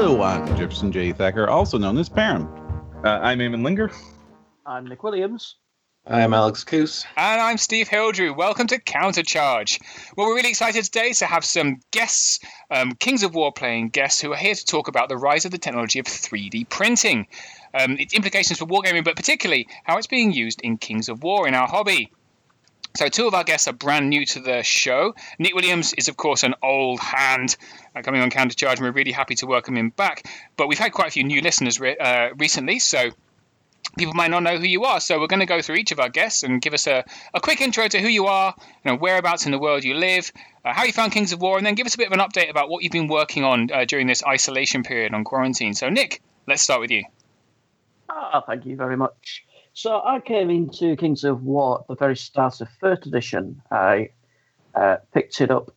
Hello, I'm Jefferson J. Thacker, also known as Param. Uh, I'm Eamon Linger. I'm Nick Williams. I'm Alex Coos. And I'm Steve Hildrew. Welcome to Countercharge. Well, we're really excited today to have some guests, um, Kings of War playing guests, who are here to talk about the rise of the technology of 3D printing, um, its implications for wargaming, but particularly how it's being used in Kings of War in our hobby. So, two of our guests are brand new to the show. Nick Williams is, of course, an old hand uh, coming on Countercharge, and we're really happy to welcome him back. But we've had quite a few new listeners re- uh, recently, so people might not know who you are. So we're going to go through each of our guests and give us a, a quick intro to who you are, you know, whereabouts in the world you live, uh, how you found Kings of War, and then give us a bit of an update about what you've been working on uh, during this isolation period on quarantine. So Nick, let's start with you. Ah, thank you very much. So I came into Kings of War at the very start of first edition. I uh, picked it up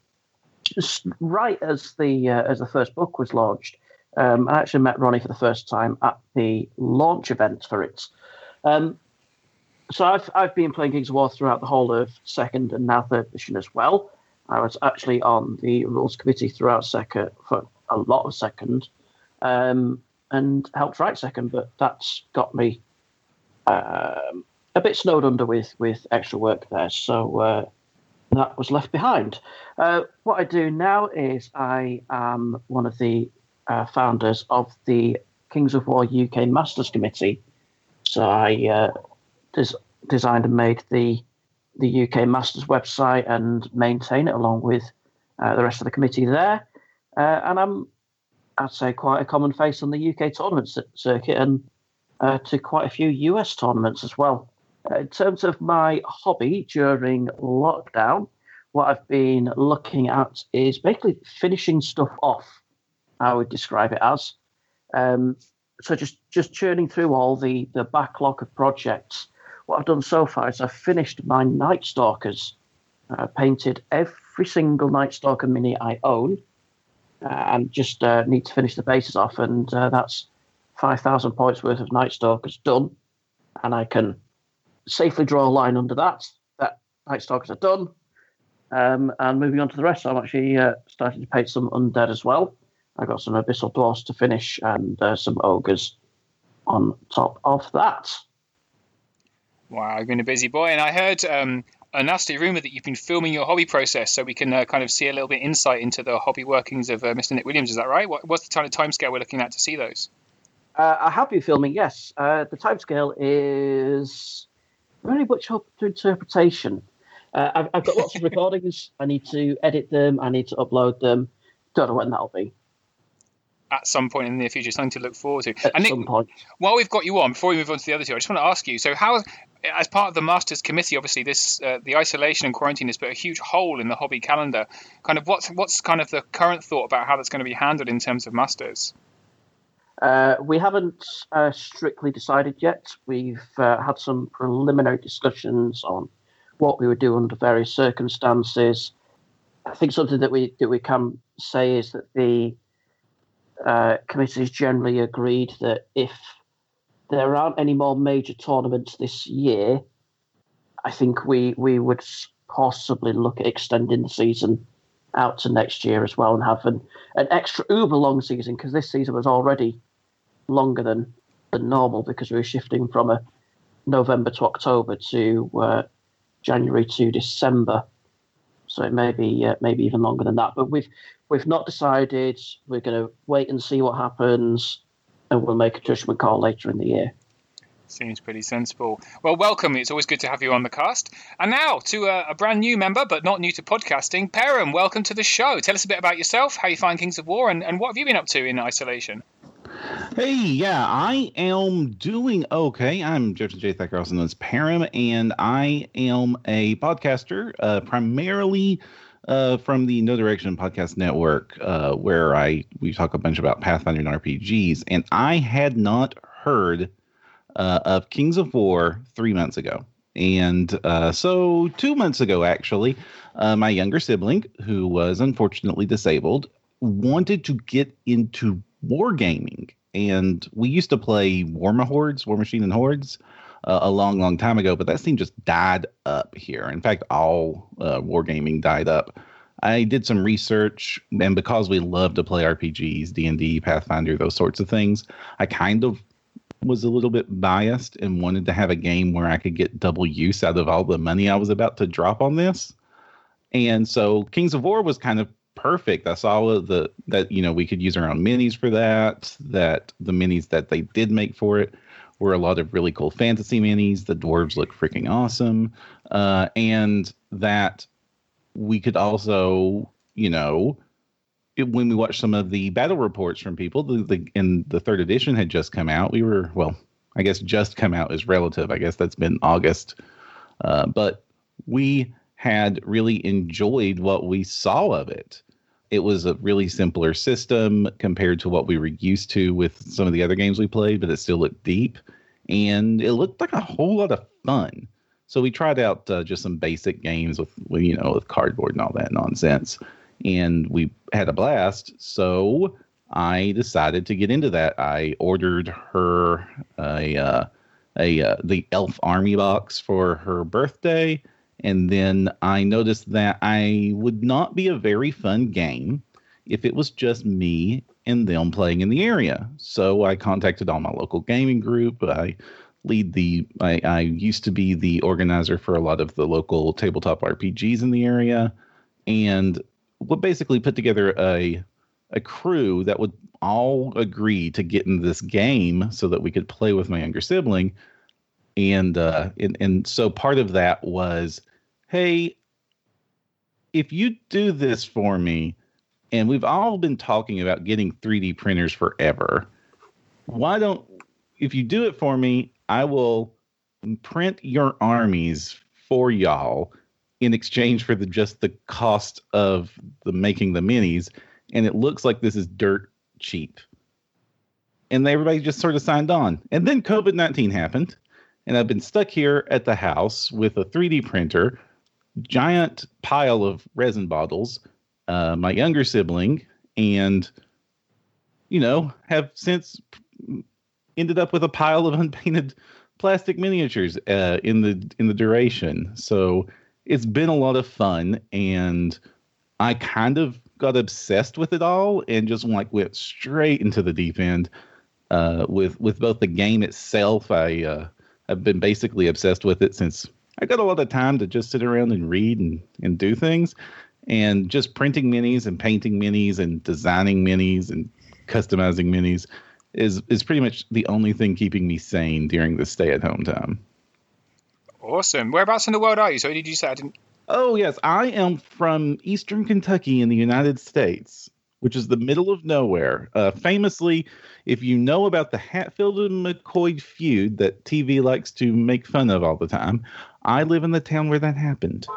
just right as the uh, as the first book was launched. Um, I actually met Ronnie for the first time at the launch event for it. Um, so I've I've been playing Kings of War throughout the whole of second and now third edition as well. I was actually on the rules committee throughout second for a lot of second, um, and helped write second, but that's got me um, a bit snowed under with with extra work there. So uh, that was left behind. Uh, what I do now is I am one of the uh, founders of the Kings of War UK Masters Committee. So I uh, des- designed and made the the UK Masters website and maintain it along with uh, the rest of the committee there. Uh, and I'm, I'd say, quite a common face on the UK tournament circuit and uh, to quite a few US tournaments as well. Uh, in terms of my hobby during lockdown, what I've been looking at is basically finishing stuff off. I would describe it as. Um, so just just churning through all the the backlog of projects. What I've done so far is I've finished my Night Stalkers. Uh, painted every single Night Stalker mini I own, uh, and just uh, need to finish the bases off, and uh, that's five thousand points worth of Night Stalkers done, and I can safely draw a line under that. That Night Stalkers are done, um, and moving on to the rest, I'm actually uh, starting to paint some undead as well. I got some abyssal dwarfs to finish and uh, some ogres on top of that. Wow, you've been a busy boy, and I heard um, a nasty rumor that you've been filming your hobby process, so we can uh, kind of see a little bit insight into the hobby workings of uh, Mr. Nick Williams. Is that right? What, what's the kind of timescale we're looking at to see those? Uh, I have been filming, yes. Uh, the timescale is very much up to interpretation. Uh, I've, I've got lots of recordings. I need to edit them. I need to upload them. Don't know when that'll be. At some point in the near future, something to look forward to. At and Nick, some point. while we've got you on, before we move on to the other two, I just want to ask you. So, how, as part of the Masters Committee, obviously this uh, the isolation and quarantine has put a huge hole in the hobby calendar. Kind of what's what's kind of the current thought about how that's going to be handled in terms of Masters? Uh, we haven't uh, strictly decided yet. We've uh, had some preliminary discussions on what we would do under various circumstances. I think something that we that we can say is that the uh, has generally agreed that if there aren't any more major tournaments this year, I think we we would possibly look at extending the season out to next year as well and have an, an extra uber long season because this season was already longer than than normal because we were shifting from a November to October to uh, January to December. So it may be uh, maybe even longer than that. But we've we've not decided. We're going to wait and see what happens, and we'll make a judgment call later in the year. Seems pretty sensible. Well, welcome. It's always good to have you on the cast. And now to a, a brand new member, but not new to podcasting, Param. Welcome to the show. Tell us a bit about yourself, how you find Kings of War, and, and what have you been up to in isolation? Hey, yeah, I am doing okay. I'm Jefferson J. Thacker, also known as Param, and I am a podcaster, uh, primarily uh, from the No Direction Podcast Network, uh, where I we talk a bunch about Pathfinder and RPGs, and I had not heard uh, of Kings of War three months ago, and uh, so two months ago, actually, uh, my younger sibling, who was unfortunately disabled, wanted to get into wargaming, and we used to play War Hordes, Warmachine and Hordes uh, a long, long time ago, but that scene just died up here. In fact, all uh, wargaming died up. I did some research, and because we love to play RPGs, D and D, Pathfinder, those sorts of things, I kind of was a little bit biased and wanted to have a game where I could get double use out of all the money I was about to drop on this. And so Kings of War was kind of perfect. I saw the that you know we could use our own minis for that. That the minis that they did make for it were a lot of really cool fantasy minis. The dwarves look freaking awesome, uh, and that we could also, you know, it, when we watched some of the battle reports from people, the, the in the third edition had just come out. We were well, I guess just come out is relative. I guess that's been August, uh, but we had really enjoyed what we saw of it. It was a really simpler system compared to what we were used to with some of the other games we played, but it still looked deep and it looked like a whole lot of fun. So we tried out uh, just some basic games with, you know, with cardboard and all that nonsense, and we had a blast. So I decided to get into that. I ordered her a uh, a uh, the Elf Army box for her birthday, and then I noticed that I would not be a very fun game if it was just me and them playing in the area. So I contacted all my local gaming group. I lead the I, I used to be the organizer for a lot of the local tabletop RPGs in the area, and would basically put together a a crew that would all agree to get in this game so that we could play with my younger sibling. And uh, and and so part of that was, hey, if you do this for me, and we've all been talking about getting 3D printers forever. Why don't, if you do it for me, I will print your armies for y'all in exchange for the just the cost of the making the minis and it looks like this is dirt cheap and everybody just sort of signed on and then covid-19 happened and i've been stuck here at the house with a 3d printer giant pile of resin bottles uh, my younger sibling, and you know have since ended up with a pile of unpainted plastic miniatures uh, in the in the duration. So it's been a lot of fun, and I kind of got obsessed with it all and just like went straight into the deep end uh, with with both the game itself. I uh, I've been basically obsessed with it since I got a lot of time to just sit around and read and and do things and just printing minis and painting minis and designing minis and customizing minis is is pretty much the only thing keeping me sane during the stay at home time. Awesome. Whereabouts in the world are you? So did you say I didn't? Oh yes, I am from Eastern Kentucky in the United States, which is the middle of nowhere. Uh, famously, if you know about the Hatfield and McCoy feud that TV likes to make fun of all the time, I live in the town where that happened.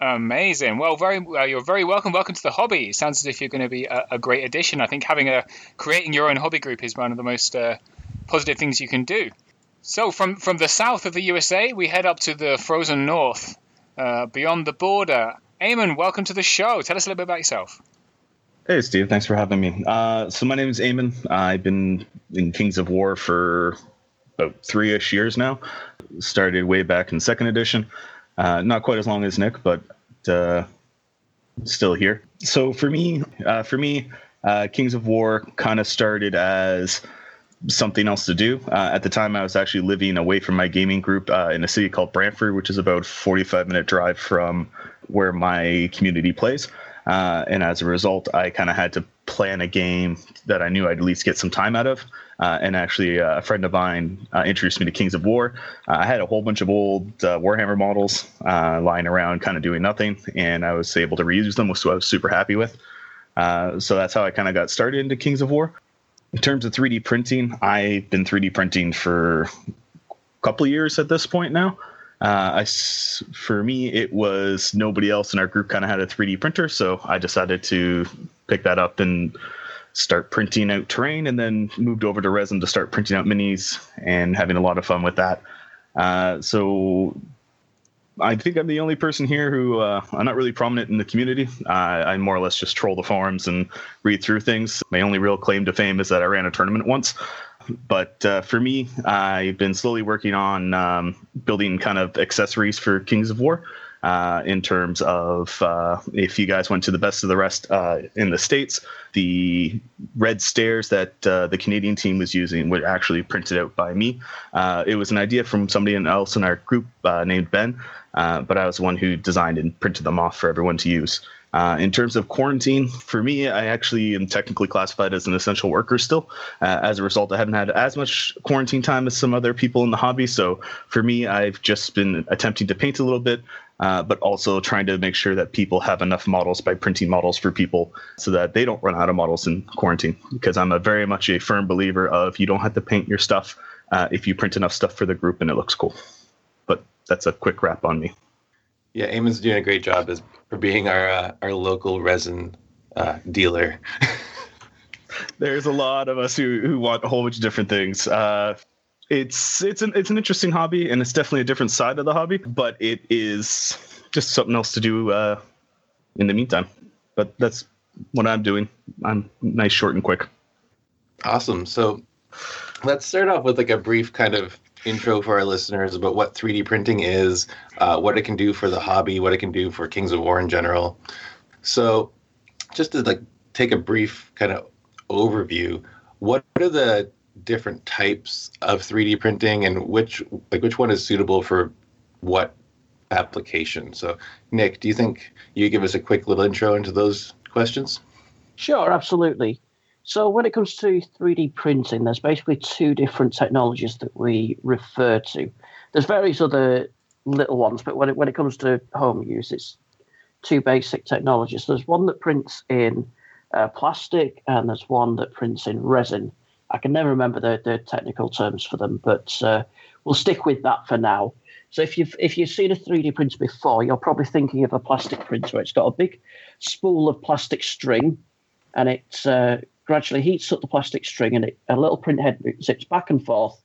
Amazing. Well, very uh, you're very welcome. Welcome to the hobby. It sounds as if you're going to be a, a, great addition. I think having a creating your own hobby group is one of the most uh, positive things you can do. So from from the south of the USA, we head up to the frozen north, uh, beyond the border. Eamon, welcome to the show. Tell us a little bit about yourself. Hey, Steve. Thanks for having me. Uh, so my name is Eamon. I've been in Kings of War for about three-ish years now. Started way back in second edition. Uh, not quite as long as Nick, but uh, still here. So for me, uh, for me, uh, Kings of War kind of started as something else to do. Uh, at the time, I was actually living away from my gaming group in a city called Brantford, which is about 45 minute drive from where my community plays. Uh, and as a result, I kind of had to plan a game that I knew I'd at least get some time out of. Uh, and actually, uh, a friend of mine uh, introduced me to Kings of War. Uh, I had a whole bunch of old uh, Warhammer models lying around, kind of doing nothing, and I was able to reuse them, which I was super happy with. so that's how I kind of got started into Kings of War. In terms of 3D printing, I've been 3D printing for a couple years at this point now. Uh, I, for me, it was nobody else in our group kind of had a 3D printer, so I decided to pick that up and start printing out terrain, and then moved over to resin to start printing out minis and having a lot of fun with that. Uh, so I think I'm the only person here who uh, I'm not really prominent in the community. Uh, I more or less just troll the forums and read through things. My only real claim to fame is that I ran a tournament once. But uh, for me, I've been slowly working on um, building kind of accessories for Kings of War. Uh, in terms of uh, if you guys went to the best of the rest uh, in the states, the red stairs that uh, the Canadian team was using were actually printed out by me. Uh, it was an idea from somebody else in our group uh, named Ben, but I was the one who designed and printed them off for everyone to use. Uh, in terms of quarantine, for me, I actually am technically classified as an essential worker still. Uh, as a result, I haven't had as much quarantine time as some other people in the hobby. So for me, I've just been attempting to paint a little bit, uh, but also trying to make sure that people have enough models by printing models for people so that they don't run out of models in quarantine. Because I'm a very much a firm believer of you don't have to paint your stuff uh, if you print enough stuff for the group and it looks cool. But that's a quick wrap on me. Yeah, Eamon's doing a great job as for being our uh, our local resin uh, dealer. There's a lot of us who, who want a whole bunch of different things. Uh, it's it's an it's an interesting hobby, and it's definitely a different side of the hobby. But it is just something else to do uh, in the meantime. But that's what I'm doing. I'm nice, short, and quick. Awesome. So let's start off with like a brief kind of intro for our listeners about what 3D printing is, uh, what it can do for the hobby, what it can do for Kings of War in general. So, just to like take a brief kind of overview, what are the different types of 3D printing, and which like which one is suitable for what application? So, Nick, do you think you give us a quick little intro into those questions? Sure, absolutely. So when it comes to 3D printing, there's basically two different technologies that we refer to. There's various other little ones, but when it, when it comes to home use, it's two basic technologies. There's one that prints in uh, plastic, and there's one that prints in resin. I can never remember the, the technical terms for them, but uh, we'll stick with that for now. So if you've if you've seen a 3D printer before, you're probably thinking of a plastic printer. It's got a big spool of plastic string, and it's uh, gradually heats up the plastic string and it, a little print head zips back and forth,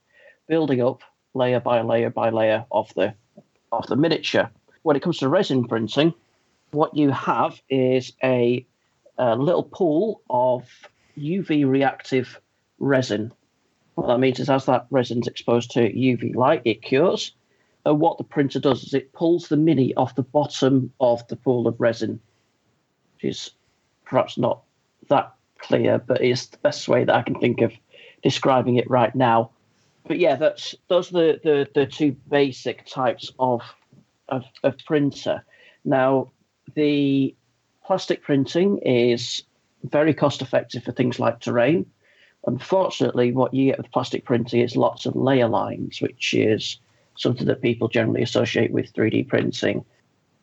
building up layer by layer by layer of the of the miniature. When it comes to resin printing, what you have is a, a little pool of UV reactive resin. What that means is as that resin's exposed to UV light, it cures. And what the printer does is it pulls the mini off the bottom of the pool of resin, which is perhaps not that clear, but it's the best way that I can think of describing it right now. But yeah, that's those are the, the, the two basic types of, of, of printer. Now, the plastic printing is very cost effective for things like terrain. Unfortunately, what you get with plastic printing is lots of layer lines, which is something that people generally associate with 3D printing.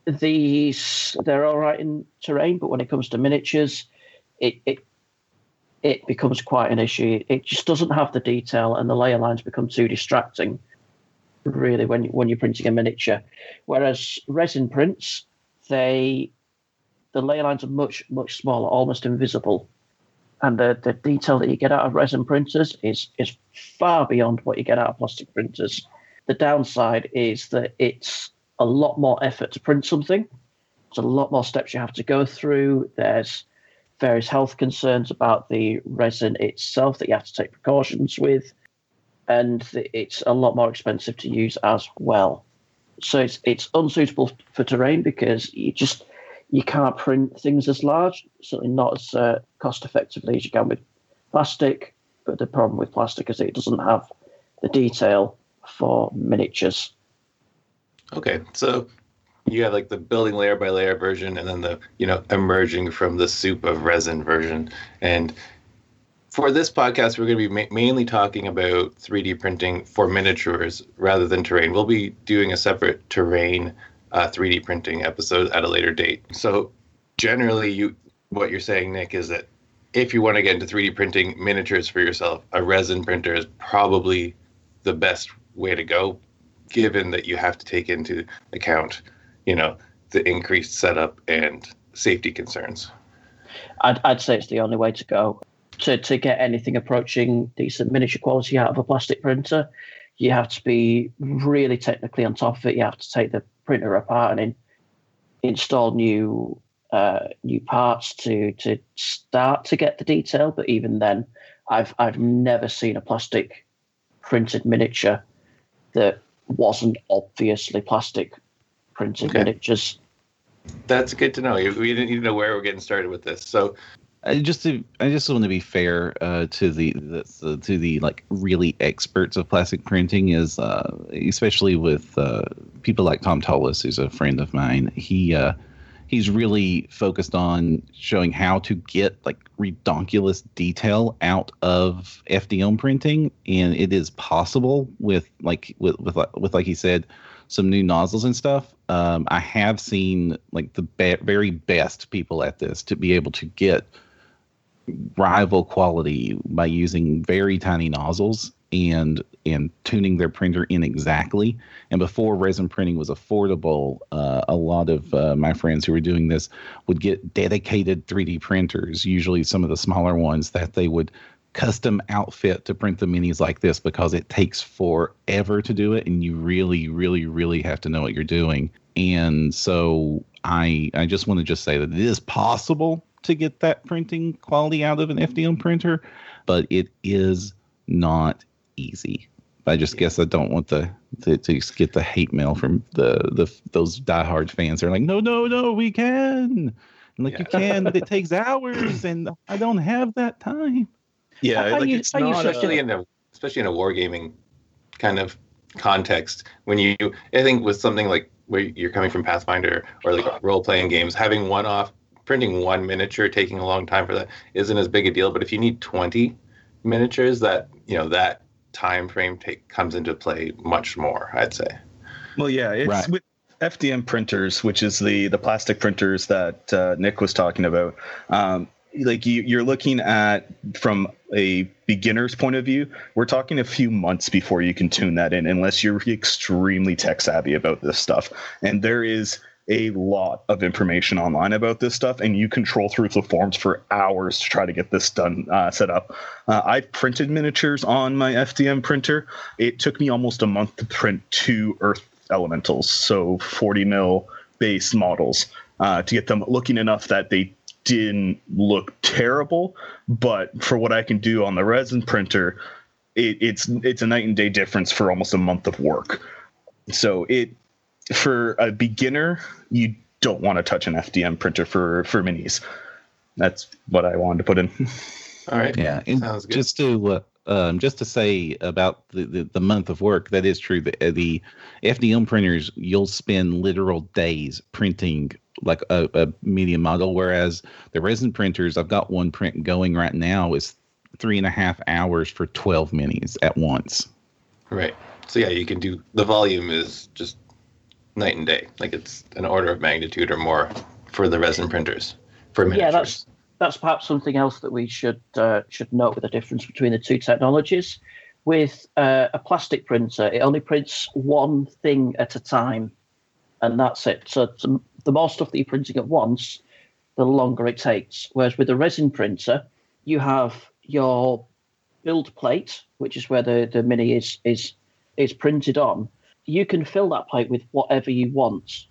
These they're all right in terrain, but when it comes to miniatures, it, it it becomes quite an issue. It just doesn't have the detail, and the layer lines become too distracting. Really, when when you're printing a miniature, whereas resin prints, they the layer lines are much much smaller, almost invisible, and the the detail that you get out of resin printers is is far beyond what you get out of plastic printers. The downside is that it's a lot more effort to print something. There's a lot more steps you have to go through. There's various health concerns about the resin itself that you have to take precautions with, and it's a lot more expensive to use as well. So it's it's unsuitable for terrain because you just you can't print things as large, certainly not as uh, cost effectively as you can with plastic. But the problem with plastic is it doesn't have the detail for miniatures. Okay, so you have like the building layer by layer version and then the you know emerging from the soup of resin version. And for this podcast we're going to be ma- mainly talking about 3d printing for miniatures rather than terrain. We'll be doing a separate terrain uh, 3d printing episode at a later date. So generally you what you're saying nick is that if you want to get into 3d printing miniatures for yourself a resin printer is probably the best way to go given that you have to take into account, you know, the increased setup and safety concerns. I'd, I'd say it's the only way to go. To, to get anything approaching decent miniature quality out of a plastic printer, you have to be really technically on top of it. You have to take the printer apart and in, install new uh, new parts to to start to get the detail. But even then, I've I've never seen a plastic printed miniature that wasn't obviously plastic printed Okay. miniatures. That's good to know. You- We didn't even know where we're getting started with this. So, I just to, I just want to be fair uh, to the, the, the to the like really experts of plastic printing is uh, especially with uh, people like Tom Tullis, who's a friend of mine. He uh, he's really focused on showing how to get like redonkulous detail out of FDM printing, and it is possible with like with with with like he said some new nozzles and stuff. Um, I have seen like the very best people at this to be able to get rival quality by using very tiny nozzles and and tuning their printer in exactly. And before resin printing was affordable, uh, a lot of uh, my friends who were doing this would get dedicated 3D printers, usually some of the smaller ones that they would custom outfit to print the minis like this because it takes forever to do it and you really really really have to know what you're doing. And so i i just want to just say that it is possible to get that printing quality out of an fdm printer but it is not easy. I just guess i don't want the to, to get the hate mail from the the those diehard fans they're like no no no we can. Like you can but it takes hours and i don't have that time Yeah, Are like you- it's not. sure- a- especially in a especially in a wargaming kind of context, when you I think with something like where you're coming from Pathfinder or like role playing games, having one off printing one miniature taking a long time for that isn't as big a deal. But if you need 20 miniatures, that you know that time frame take comes into play much more. I'd say. Well, yeah, it's Right. with FDM printers, which is the the plastic printers that uh, Nick was talking about. Um, like you, you're looking at from a beginner's point of view, we're talking a few months before you can tune that in, unless you're extremely tech savvy about this stuff. And there is a lot of information online about this stuff, and you control through the forums for hours to try to get this done uh, set up. Uh, I've printed miniatures on my FDM printer. It took me almost a month to print two Earth elementals, so 40 mil base models, uh, to get them looking enough that they didn't look terrible. But for what I can do on the resin printer, it, it's it's a night and day difference for almost a month of work. So it for a beginner, you don't want to touch an FDM printer for for minis. That's what I wanted to put in. All right. Yeah, Sounds good. just to uh, um, just to say about the, the, the month of work, that is true. The, uh, the FDM printers, you'll spend literal days printing like a, a medium model, whereas the resin printers, I've got one print going right now, is three and a half hours for twelve minis at once. Right. So yeah, you can do the volume is just night and day. Like it's an order of magnitude or more for the resin printers for miniatures. Yeah, that's that's perhaps something else that we should uh, should note with the difference between the two technologies. With uh, a plastic printer, it only prints one thing at a time, and that's it. So the more stuff that you're printing at once, the longer it takes. Whereas with a resin printer, you have your build plate, which is where the, the mini is is is printed on. You can fill that plate with whatever you want.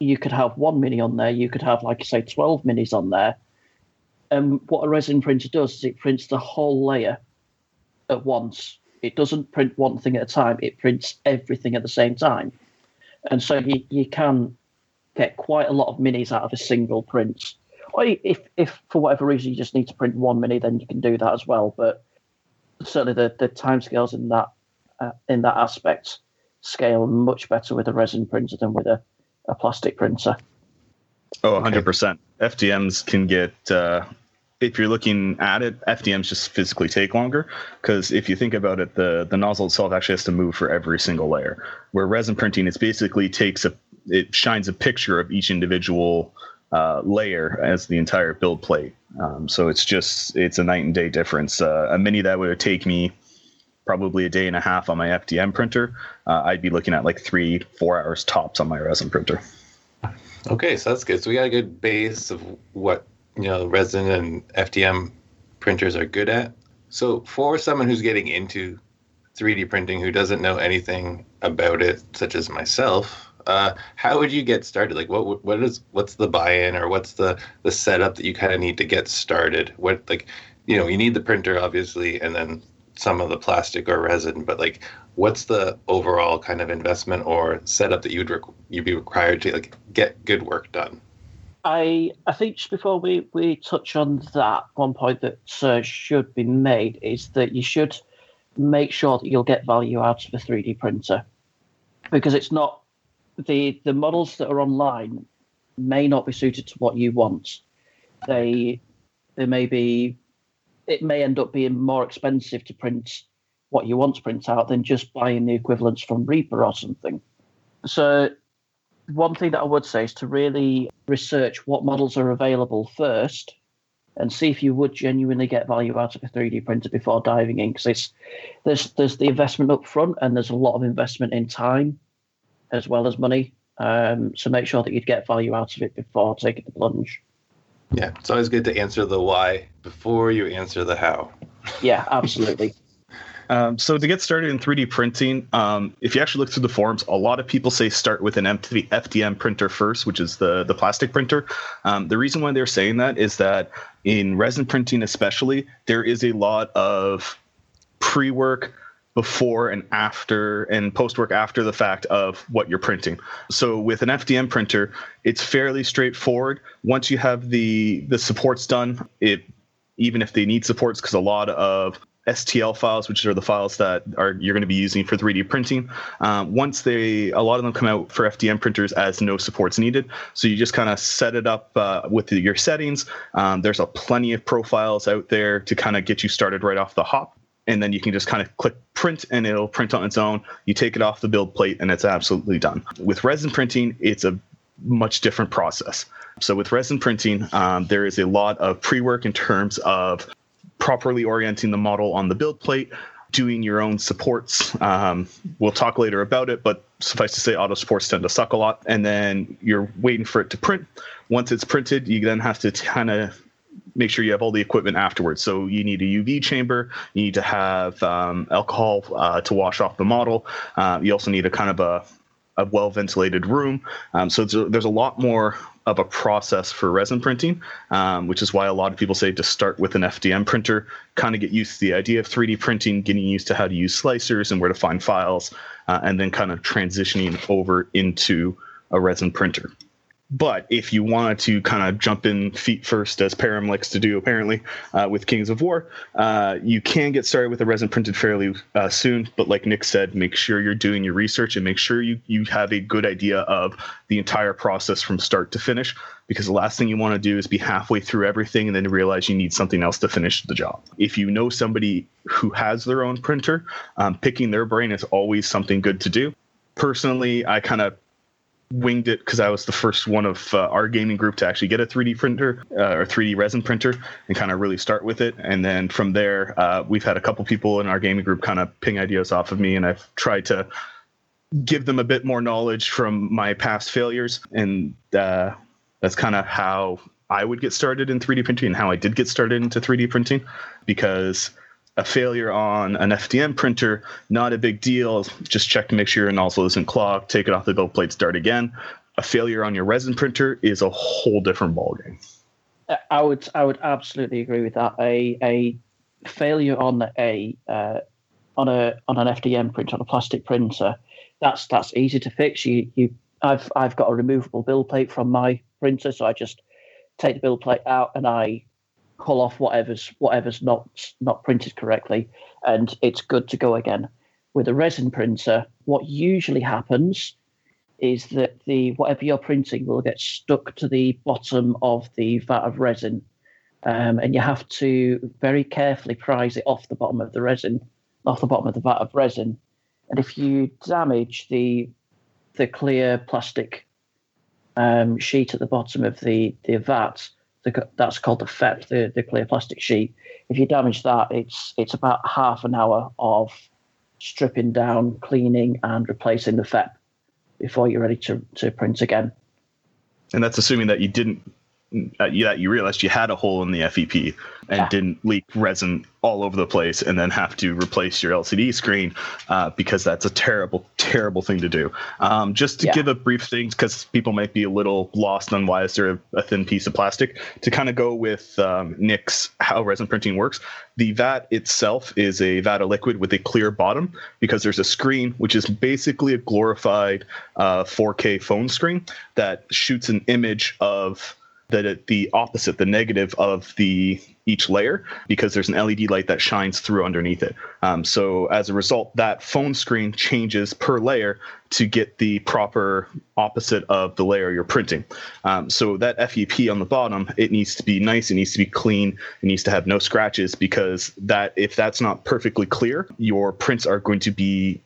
You could have one mini on there. You could have, like I say, twelve minis on there. And what a resin printer does is it prints the whole layer at once. It doesn't print one thing at a time. It prints everything at the same time. And so you, you can get quite a lot of minis out of a single print. Or if, if for whatever reason you just need to print one mini, then you can do that as well. But certainly the, the timescales in that uh, in that aspect scale much better with a resin printer than with a, a plastic printer. Oh, 100%. FDMs can get, uh, if you're looking at it, FDMs just physically take longer because if you think about it, the, the nozzle itself actually has to move for every single layer. Where resin printing, it basically takes a, it shines a picture of each individual uh, layer as the entire build plate. Um, so it's just, it's a night and day difference. Uh, a mini that would take me probably a day and a half on my FDM printer, uh, I'd be looking at like three, four hours tops on my resin printer. Okay, so that's good. So we got a good base of what you know resin and FDM printers are good at. So for someone who's getting into 3D printing who doesn't know anything about it, such as myself, uh, how would you get started? Like, what what is what's the buy-in or what's the the setup that you kind of need to get started? What like, you know, you need the printer obviously, and then some of the plastic or resin, but like, what's the overall kind of investment or setup that you'd rec- you'd be required to like get good work done? I I think just before we, we touch on that, one point that uh, should be made is that you should make sure that you'll get value out of a 3D printer because it's not the the models that are online may not be suited to what you want. They they may be it may end up being more expensive to print what you want to print out than just buying the equivalents from Reaper or something. So one thing that I would say is to really research what models are available first and see if you would genuinely get value out of a 3D printer before diving in because there's there's the investment up front and there's a lot of investment in time as well as money. Um, so make sure that you'd get value out of it before taking the plunge. Yeah, it's always good to answer the why before you answer the how. Yeah, absolutely. Um, so to get started in 3D printing, um, if you actually look through the forums, a lot of people say start with an FDM printer first, which is the the plastic printer. Um, the reason why they're saying that is that in resin printing, especially, there is a lot of pre-work before and after and post work after the fact of what you're printing. So with an FDM printer, it's fairly straightforward. Once you have the the supports done, it even if they need supports because a lot of STL files, which are the files that are you're going to be using for 3D printing. Um, once they, a lot of them come out for FDM printers as no supports needed. So you just kind of set it up uh, with your settings. Um, there's a plenty of profiles out there to kind of get you started right off the hop and then you can just kind of click print and it'll print on its own. You take it off the build plate and it's absolutely done. With resin printing, it's a much different process. So with resin printing, um, there is a lot of pre-work in terms of properly orienting the model on the build plate, doing your own supports. Um, we'll talk later about it, but suffice to say, auto supports tend to suck a lot. And then you're waiting for it to print. Once it's printed, you then have to kind of make sure you have all the equipment afterwards. So you need a UV chamber, you need to have um, alcohol uh, to wash off the model. Uh, you also need a kind of a, a well ventilated room. Um, so a, there's a lot more of a process for resin printing, um, which is why a lot of people say to start with an FDM printer, kind of get used to the idea of 3D printing, getting used to how to use slicers and where to find files, uh, and then kind of transitioning over into a resin printer. But if you wanted to kind of jump in feet first, as Param likes to do apparently uh, with Kings of War, uh, you can get started with a resin printed fairly uh, soon. But like Nick said, make sure you're doing your research and make sure you, you have a good idea of the entire process from start to finish. Because the last thing you want to do is be halfway through everything and then realize you need something else to finish the job. If you know somebody who has their own printer, um, picking their brain is always something good to do personally i kind of winged it because I was the first one of uh, our gaming group to actually get a 3D printer uh, or 3D resin printer and kind of really start with it. And then from there, uh, we've had a couple people in our gaming group kind of ping ideas off of me, and I've tried to give them a bit more knowledge from my past failures. And uh, that's kind of how I would get started in 3D printing and how I did get started into 3D printing because a failure on an FDM printer, not a big deal. Just check to make sure your nozzle isn't clogged, take it off the build plate, start again. A failure on your resin printer is a whole different ballgame. I would I would absolutely agree with that. A a failure on a uh, on a on an FDM printer on a plastic printer, that's that's easy to fix. You you I've I've got a removable build plate from my printer, so I just take the build plate out and I pull off whatever's whatever's not not printed correctly, and it's good to go again. With a resin printer, what usually happens is that the whatever you're printing will get stuck to the bottom of the vat of resin, um, and you have to very carefully prise it off the bottom of the resin, off the bottom of the vat of resin. And if you damage the the clear plastic um, sheet at the bottom of the the vat, the, that's called the FEP, the, the clear plastic sheet. If you damage that, it's it's about half an hour of stripping down, cleaning, and replacing the FEP before you're ready to, to print again. And that's assuming that you didn't that you realized you had a hole in the FEP and yeah. didn't leak resin all over the place and then have to replace your LCD screen uh, because that's a terrible, terrible thing to do. Um, just to yeah. give a brief thing, because people might be a little lost on why is there a, a thin piece of plastic, to kind of go with um, Nick's how resin printing works. The vat itself is a vat of liquid with a clear bottom because there's a screen, which is basically a glorified uh, 4K phone screen that shoots an image of the the opposite, the negative of the each layer, because there's an LED light that shines through underneath it. Um, so as a result, that phone screen changes per layer to get the proper opposite of the layer you're printing. Um, so that FEP on the bottom, it needs to be nice, it needs to be clean, it needs to have no scratches because that if that's not perfectly clear, your prints are going to be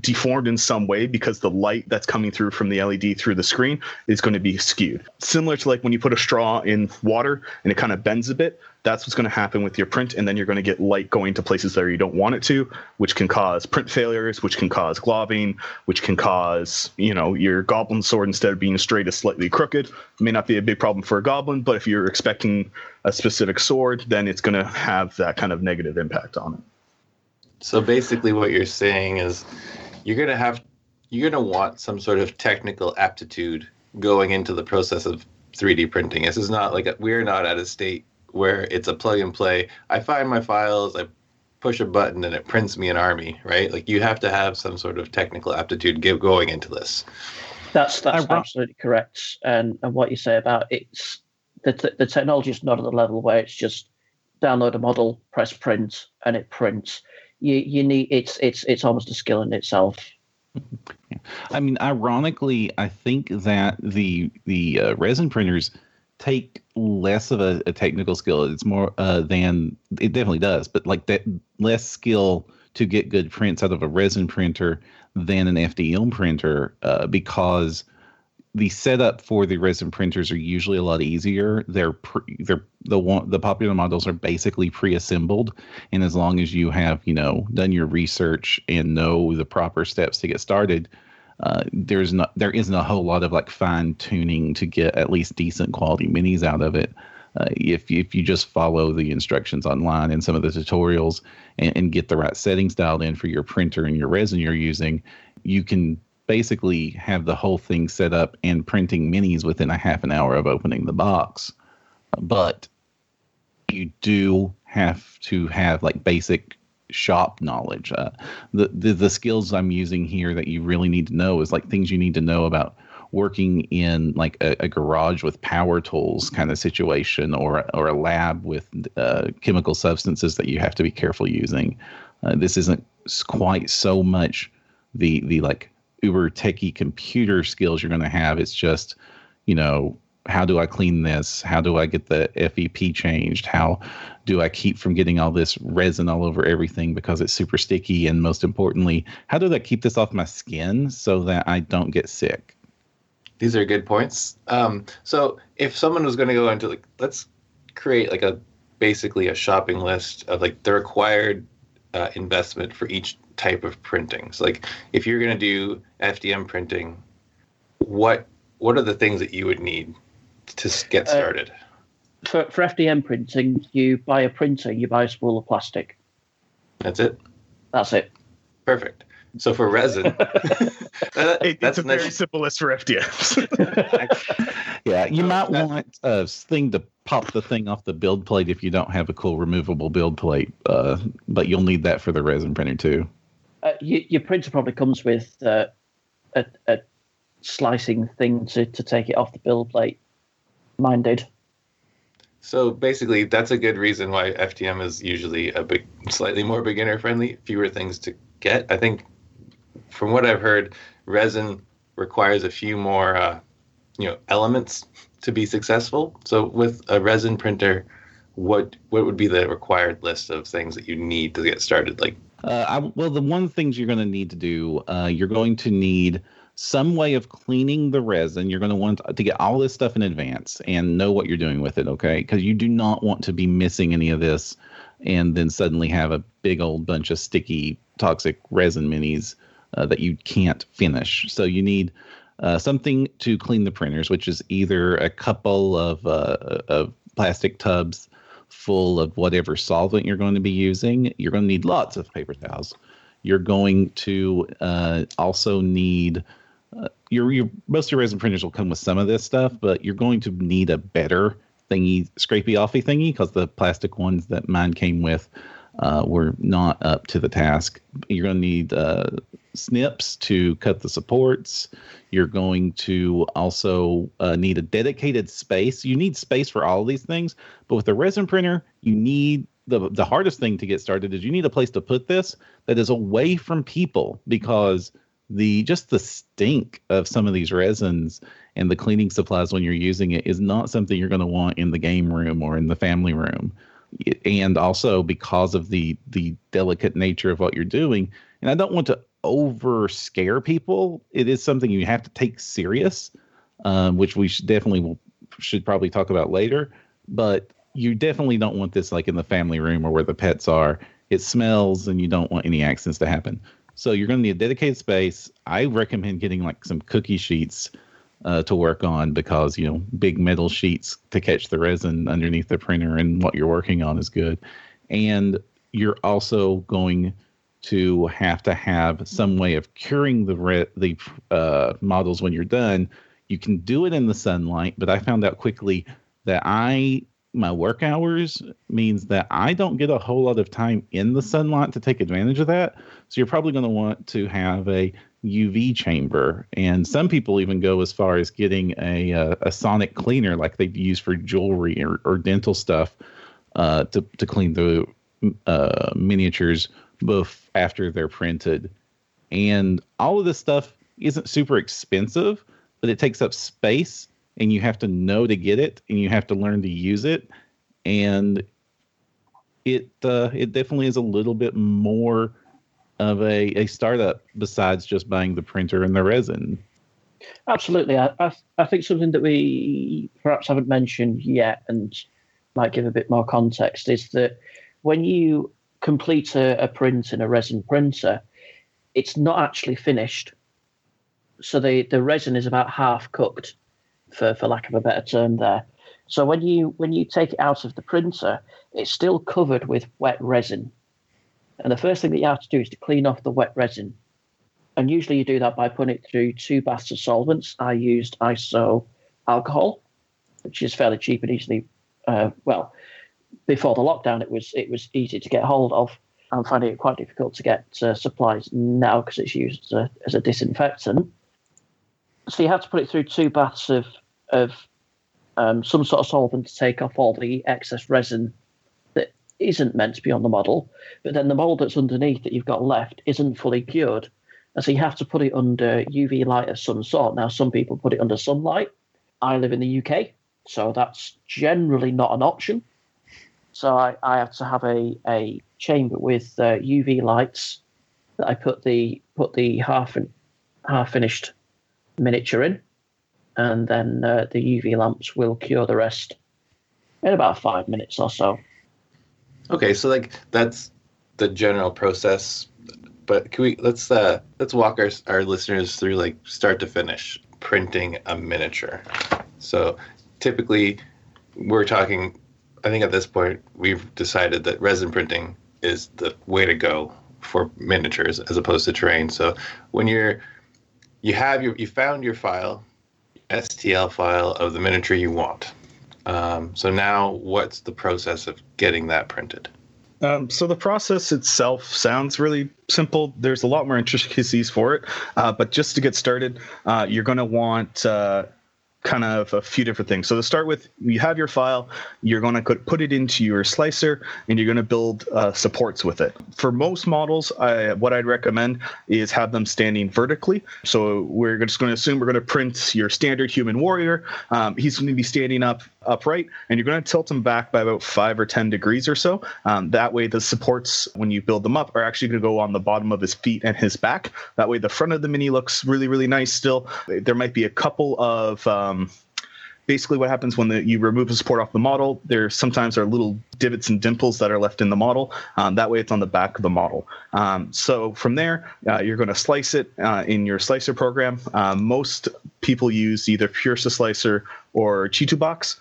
deformed in some way because the light that's coming through from the LED through the screen is going to be skewed. Similar to like when you put a straw in water and it kind of bends a bit, that's what's going to happen with your print and then you're going to get light going to places that you don't want it to, which can cause print failures, which can cause globbing, which can cause, you know, your goblin sword instead of being straight is slightly crooked. It may not be a big problem for a goblin, but if you're expecting a specific sword, then it's going to have that kind of negative impact on it. So basically what you're saying is you're going to have you're going to want some sort of technical aptitude going into the process of 3D printing. This is not like a, we're not at a state where it's a plug and play. I find my files, I push a button, and it prints me an army. Right? Like you have to have some sort of technical aptitude going into this. That's that's absolutely correct. And and what you say about it's the t- the technology is not at the level where it's just download a model, press print, and it prints you you need it's it's it's almost a skill in itself. I mean, ironically, I think that the the uh, resin printers take less of a, a technical skill. It's more uh, than it definitely does, but like that less skill to get good prints out of a resin printer than an FDM printer uh, because the setup for the resin printers are usually a lot easier. They're pre, they're the one the popular models are basically pre-assembled, and as long as you have you know done your research and know the proper steps to get started, uh, there's not there isn't a whole lot of like fine tuning to get at least decent quality minis out of it. Uh, if if you just follow the instructions online and some of the tutorials and, and get the right settings dialed in for your printer and your resin you're using, you can basically have the whole thing set up and printing minis within a half an hour of opening the box. But you do have to have like basic shop knowledge. Uh, the, the the skills I'm using here that you really need to know is like things you need to know about working in like a, a garage with power tools kind of situation or or a lab with uh, chemical substances that you have to be careful using. Uh, this isn't quite so much the the like uber techie computer skills you're going to have. It's just, you know, how do I clean this? How do I get the FEP changed? How do I keep from getting all this resin all over everything because it's super sticky? And most importantly, how do I keep this off my skin so that I don't get sick? These are good points. Um, so if someone was going to go into like, let's create like a basically a shopping list of like the required uh, investment for each type of printing. So like if you're going to do FDM printing, what what are the things that you would need to get uh, started? Uh, for, for FDM printing, you buy a printer, you buy a spool of plastic. That's it. That's it. Perfect. So for resin, that, it, that's a nice. very simple list for FDMs. yeah, you might want a thing to pop the thing off the build plate if you don't have a cool removable build plate, uh, but you'll need that for the resin printer too. Uh, you, your printer probably comes with uh, a, a, slicing thing to, to take it off the build plate. Mine did. So basically, that's a good reason why FDM is usually a big, slightly more beginner friendly, fewer things to get. I think, from what I've heard, resin requires a few more, uh, you know, elements to be successful. So with a resin printer, what what would be the required list of things that you need to get started? Like uh, I, well, the one things you're going to need to do, uh, you're going to need some way of cleaning the resin. You're going to want to get all this stuff in advance and know what you're doing with it, okay? Because you do not want to be missing any of this and then suddenly have a big old bunch of sticky toxic resin minis uh, that you can't finish. So you need uh, something to clean the printers, which is either a couple of, uh, of plastic tubs full of whatever solvent you're going to be using. You're going to need lots of paper towels. You're going to uh, also need uh, your your most of your resin printers will come with some of this stuff, but you're going to need a better thingy, scrapey offy thingy, because the plastic ones that mine came with uh, were not up to the task. You're going to need uh, snips to cut the supports. You're going to also uh, need a dedicated space. You need space for all of these things, but with a resin printer, you need the the hardest thing to get started is you need a place to put this that is away from people because the just the stink of some of these resins and the cleaning supplies when you're using it is not something you're going to want in the game room or in the family room and also because of the the delicate nature of what you're doing. And i don't want to over scare people. It is something you have to take serious um, which we should definitely will, should probably talk about later. But you definitely don't want this like in the family room or where the pets are. It smells and you don't want any accidents to happen. So you're going to need a dedicated space. I recommend getting like some cookie sheets uh, to work on because you know big metal sheets to catch the resin underneath the printer and what you're working on is good. And you're also going to have to have some way of curing the re- the uh, models when you're done. You can do it in the sunlight, but I found out quickly that I my work hours means that I don't get a whole lot of time in the sunlight to take advantage of that. So you're probably going to want to have a UV chamber, and some people even go as far as getting a a, uh, a sonic cleaner like they use for jewelry or, or dental stuff uh, to to clean the uh, miniatures both after they're printed. And all of this stuff isn't super expensive, but it takes up space and you have to know to get it and you have to learn to use it and it uh, it definitely is a little bit more of a, a startup besides just buying the printer and the resin absolutely I, I, I think something that we perhaps haven't mentioned yet and might give a bit more context is that when you complete a, a print in a resin printer it's not actually finished so the, the resin is about half cooked for, for lack of a better term there. So when you when you take it out of the printer, it's still covered with wet resin. And the first thing that you have to do is to clean off the wet resin. And usually you do that by putting it through two baths of solvents. I used iso alcohol, which is fairly cheap and easily uh, well, before the lockdown it was it was easy to get hold of. I'm finding it quite difficult to get uh, supplies now because it's used as a, as a disinfectant so you have to put it through two baths of of um, some sort of solvent to take off all the excess resin isn't meant to be on the model. But then the mold that's underneath that you've got left isn't fully cured. And so you have to put it under UV light of some sort. Now, some people put it under sunlight. I live in the UK, so that's generally not an option. So I, I have to have a, a chamber with uh, UV lights that I put the put the half half finished miniature in, and then uh, the UV lamps will cure the rest in about five minutes or so. Okay, so like that's the general process, but can we let's uh let's walk our our listeners through like start to finish printing a miniature. So typically we're talking I think at this point we've decided that resin printing is the way to go for miniatures as opposed to terrain. So when you're you have your you found your file, STL file of the miniature you want. Um, so now, what's the process of getting that printed? Um, so the process itself sounds really simple. There's a lot more intricacies for it, uh, but just to get started, uh, you're going to want uh, kind of a few different things. So to start with, you have your file, you're going to put it into your slicer, and you're going to build uh, supports with it. For most models, I, what I'd recommend is have them standing vertically. So we're just going to assume we're going to print your standard human warrior. Um, he's going to be standing up upright, and you're going to tilt him back by about five or ten degrees or so. Um, that way, the supports when you build them up are actually going to go on the bottom of his feet and his back. That way, the front of the mini looks really, really nice. Still, there might be a couple of um, basically what happens when the, you remove the support off the model there sometimes are little divots and dimples that are left in the model. Um, that way it's on the back of the model. Um, so from there uh, you're going to slice it uh, in your slicer program. Uh, most people use either Prusa slicer or chitubox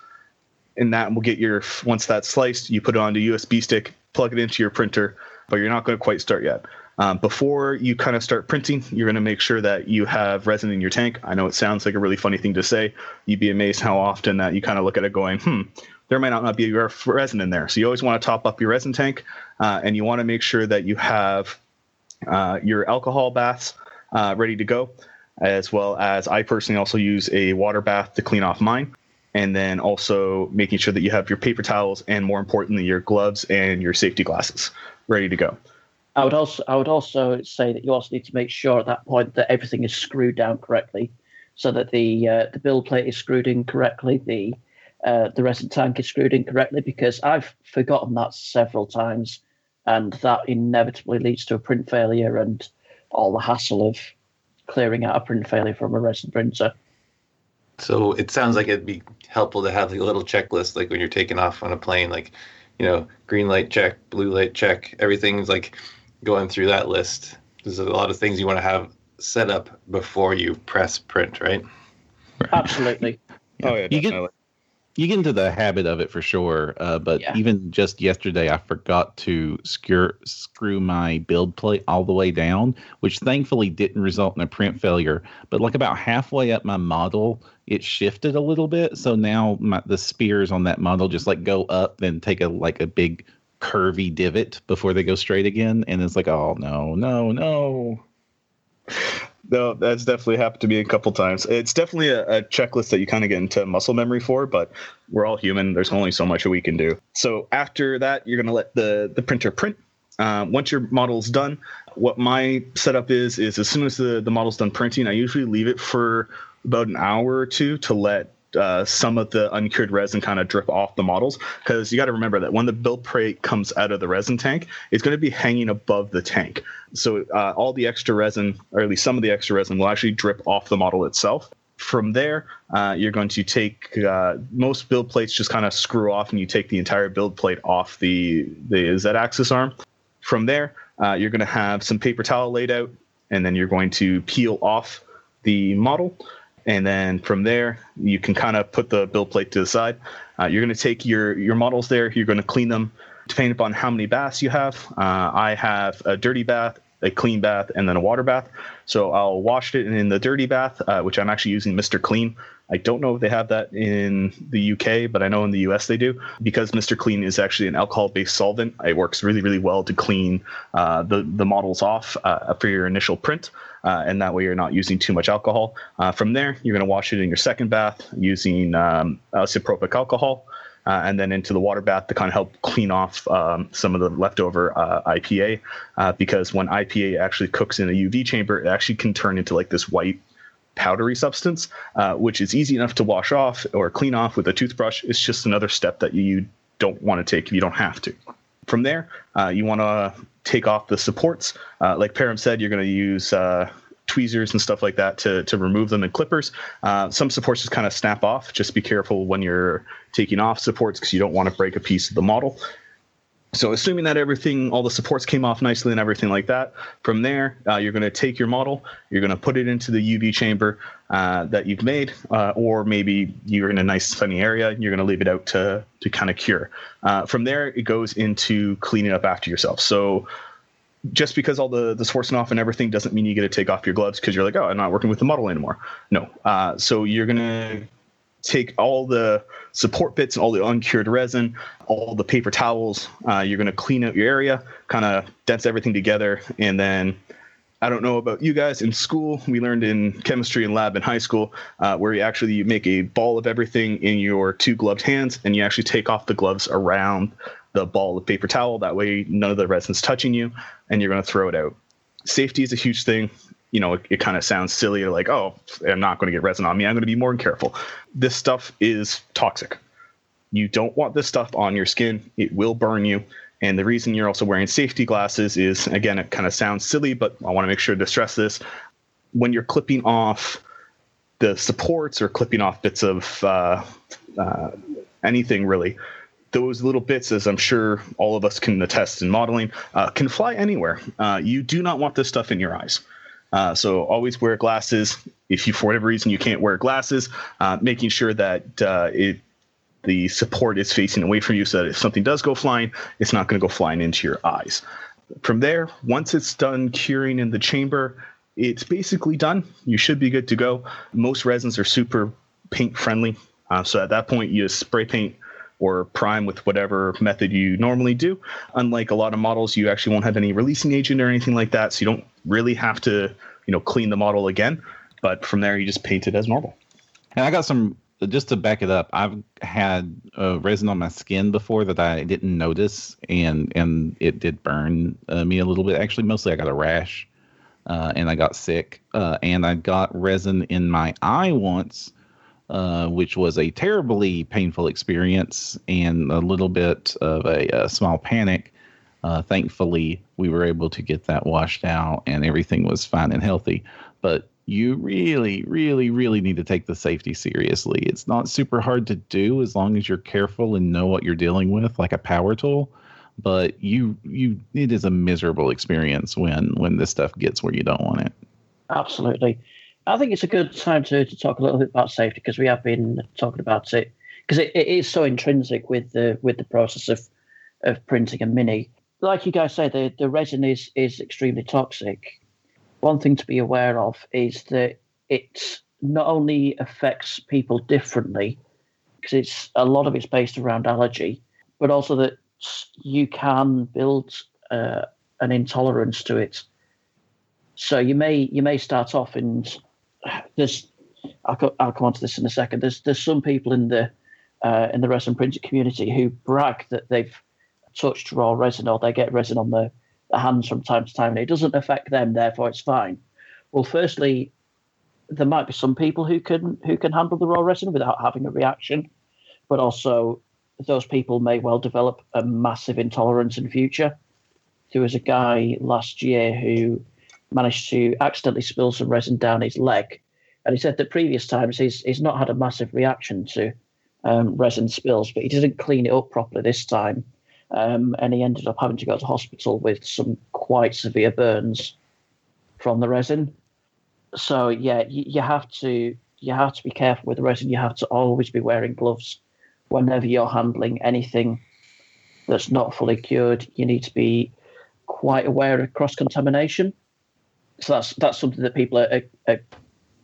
and that will get your once that's sliced you put it onto a usb stick plug it into your printer but you're not going to quite start yet um, before you kind of start printing, you're going to make sure that you have resin in your tank. I know it sounds like a really funny thing to say. You'd be amazed how often that you kind of look at it going, hmm, there might not be resin in there. So you always want to top up your resin tank, uh, and you want to make sure that you have uh, your alcohol baths uh, ready to go, as well as I personally also use a water bath to clean off mine. And then also making sure that you have your paper towels and more importantly, your gloves and your safety glasses ready to go. I would also I would also say that you also need to make sure at that point that everything is screwed down correctly, so that the uh, the build plate is screwed in correctly, the uh, the resin tank is screwed in correctly. Because I've forgotten that several times, and that inevitably leads to a print failure and all the hassle of clearing out a print failure from a resin printer. So it sounds like it'd be helpful to have like a little checklist, like when you're taking off on a plane, like you know, green light check, blue light check, everything's like going through that list, there's a lot of things you want to have set up before you press print, right? Absolutely. Oh yeah, You get- you get into the habit of it for sure. Uh, but Yeah. even just yesterday, I forgot to screw screw my build plate all the way down, which thankfully didn't result in a print failure. But like about halfway up my model, it shifted a little bit. So now my, the spears on that model just like go up and take a like a big curvy divot before they go straight again. And it's like, oh no, no, no. No, that's definitely happened to me a couple times. It's definitely a, a checklist that you kind of get into muscle memory for, but we're all human. There's only so much we can do. So after that, you're going to let the, the printer print. Uh, once your model's done, what my setup is is as soon as the, the model's done printing, I usually leave it for about an hour or two to let uh, some of the uncured resin kind of drip off the models because you got to remember that when the build plate comes out of the resin tank, it's going to be hanging above the tank. So uh, all the extra resin, or at least some of the extra resin, will actually drip off the model itself. From there, uh, you're going to take uh, most build plates, just kind of screw off, and you take the entire build plate off the the Z-axis arm. From there, uh, you're going to have some paper towel laid out, and then you're going to peel off the model. And then from there, you can kind of put the build plate to the side. Uh, you're going to take your your models there. You're going to clean them, depending upon how many baths you have. Uh, I have a dirty bath, a clean bath, and then a water bath. So I'll wash it in the dirty bath, uh, which I'm actually using Mr. Clean. I don't know if they have that in the UK, but I know in the US they do because Mr. Clean is actually an alcohol-based solvent. It works really, really well to clean uh, the the models off uh, for your initial print, uh, and that way you're not using too much alcohol. Uh, from there, you're going to wash it in your second bath using um, isopropyl alcohol. Uh, and then into the water bath to kind of help clean off um, some of the leftover uh, IPA. Uh, because when IPA actually cooks in a UV chamber, it actually can turn into like this white powdery substance, uh, which is easy enough to wash off or clean off with a toothbrush. It's just another step that you don't want to take if you don't have to. From there, uh, you want to take off the supports. Uh, like Param said, you're going to use uh, tweezers and stuff like that to, to remove them and clippers. Uh, some supports just kind of snap off. Just be careful when you're taking off supports because you don't want to break a piece of the model. So, assuming that everything, all the supports came off nicely and everything like that, from there, uh, you're going to take your model, you're going to put it into the UV chamber uh, that you've made, uh, or maybe you're in a nice sunny area, and you're going to leave it out to, to kind of cure. Uh, from there, it goes into cleaning up after yourself. So, just because all the the sports off and everything doesn't mean you get to take off your gloves because you're like, oh, I'm not working with the model anymore. No. Uh, so you're gonna take all the support bits and all the uncured resin, all the paper towels. Uh, you're gonna clean out your area, kind of dense everything together, and then. I don't know about you guys in school. We learned in chemistry and lab in high school uh, where you actually you make a ball of everything in your two gloved hands, and you actually take off the gloves around the ball of paper towel. That way, none of the resin's touching you, and you're going to throw it out. Safety is a huge thing. You know, it, it kind of sounds silly, like, oh, I'm not going to get resin on me. I'm going to be more careful. This stuff is toxic. You don't want this stuff on your skin. It will burn you. And the reason you're also wearing safety glasses is, again, it kind of sounds silly, but I want to make sure to stress this. When you're clipping off the supports or clipping off bits of uh, uh, anything really. Those little bits, as I'm sure all of us can attest in modeling, uh, can fly anywhere. Uh, you do not want this stuff in your eyes. Uh, so always wear glasses. If you, for whatever reason, you can't wear glasses, uh, making sure that it the support is facing away from you so that if something does go flying, it's not going to go flying into your eyes. From there, once it's done curing in the chamber, it's basically done. You should be good to go. Most resins are super paint friendly. Uh, so at that point, you spray paint or prime with whatever method you normally do. Unlike a lot of models, you actually won't have any releasing agent or anything like that. So you don't really have to, you know, clean the model again. But from there, you just paint it as normal. And I got some just to back it up, I've had uh, resin on my skin before that I didn't notice, and and it did burn uh, me a little bit. Actually, mostly I got a rash, uh, and I got sick. Uh, and I got resin in my eye once, uh, which was a terribly painful experience and a little bit of a, a small panic. Uh, thankfully, we were able to get that washed out, and everything was fine and healthy. But you really, really, really need to take the safety seriously. It's not super hard to do as long as you're careful and know what you're dealing with, like a power tool. But you, you, it is a miserable experience when when this stuff gets where you don't want it. Absolutely, I think it's a good time to to talk a little bit about safety because we have been talking about it because it, it is so intrinsic with the with the process of of printing a mini. Like you guys say, the the resin is is extremely toxic one thing to be aware of is that it not only affects people differently, because it's a lot of it's based around allergy, but also that you can build uh, an intolerance to it. So you may you may start off and there's I'll, co- I'll come on to this in a second. There's there's some people in the uh, in the resin printing community who brag that they've touched raw resin or they get resin on the hands from time to time, and it doesn't affect them, therefore it's fine. Well, firstly, there might be some people who can who can handle the raw resin without having a reaction, but also those people may well develop a massive intolerance in future. There was a guy last year who managed to accidentally spill some resin down his leg, and he said that previous times he's he's not had a massive reaction to um, resin spills, but he didn't clean it up properly this time, um, and he ended up having to go to hospital with some quite severe burns from the resin. So yeah, you, you have to you have to be careful with resin. You have to always be wearing gloves whenever you're handling anything that's not fully cured. You need to be quite aware of cross contamination. So that's that's something that people are, are, are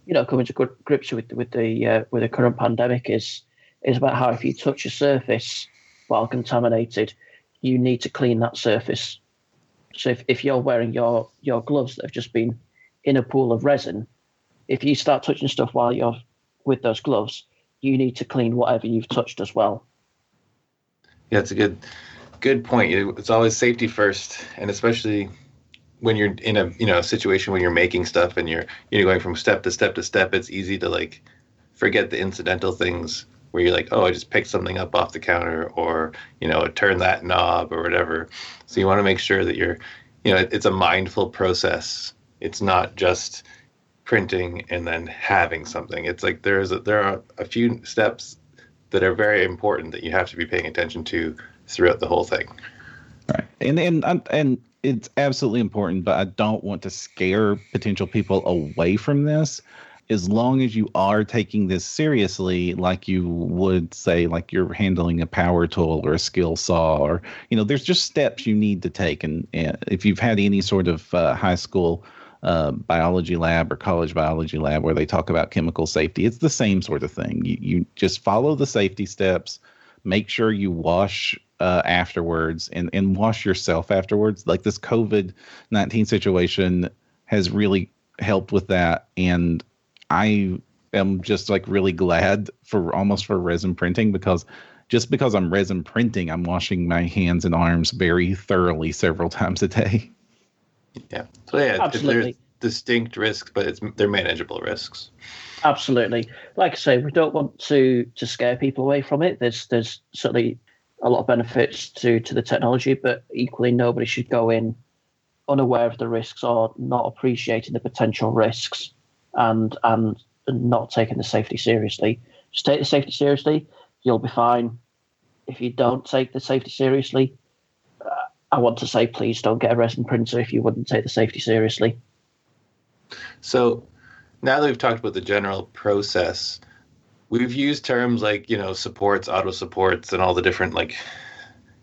you know coming to grips with with the uh, with the current pandemic is is about how if you touch a surface while contaminated, you need to clean that surface. So if, if you're wearing your, your gloves that have just been in a pool of resin, if you start touching stuff while you're with those gloves, you need to clean whatever you've touched as well. Yeah, it's a good good point. It's always safety first, and especially when you're in a you know situation where you're making stuff and you're you're going from step to step to step. It's easy to like forget the incidental things where you're like, oh, I just picked something up off the counter, or you know, turn that knob or whatever. So you want to make sure that you're, you know, it's a mindful process. It's not just printing and then having something. It's like there's a, there are a few steps that are very important that you have to be paying attention to throughout the whole thing. Right, and and and it's absolutely important, but I don't want to scare potential people away from this as long as you are taking this seriously, like you would say, like you're handling a power tool or a skill saw, or you know, there's just steps you need to take. And, and if you've had any sort of uh, high school uh, biology lab or college biology lab where they talk about chemical safety, it's the same sort of thing. You you just follow the safety steps, make sure you wash uh, afterwards, and and wash yourself afterwards. Like this COVID nineteen situation has really helped with that and I am just like really glad for almost for resin printing because just because I'm resin printing, I'm washing my hands and arms very thoroughly several times a day. Yeah. So yeah, Absolutely. there's distinct risks, but it's they're manageable risks. Absolutely. Like I say, we don't want to to scare people away from it. There's there's certainly a lot of benefits to to the technology, but equally nobody should go in unaware of the risks or not appreciating the potential risks and and not taking the safety seriously. Just take the safety seriously, you'll be fine. If you don't take the safety seriously, uh, I want to say please don't get a resin printer if you wouldn't take the safety seriously. So now that we've talked about the general process, we've used terms like you know supports, auto supports, and all the different like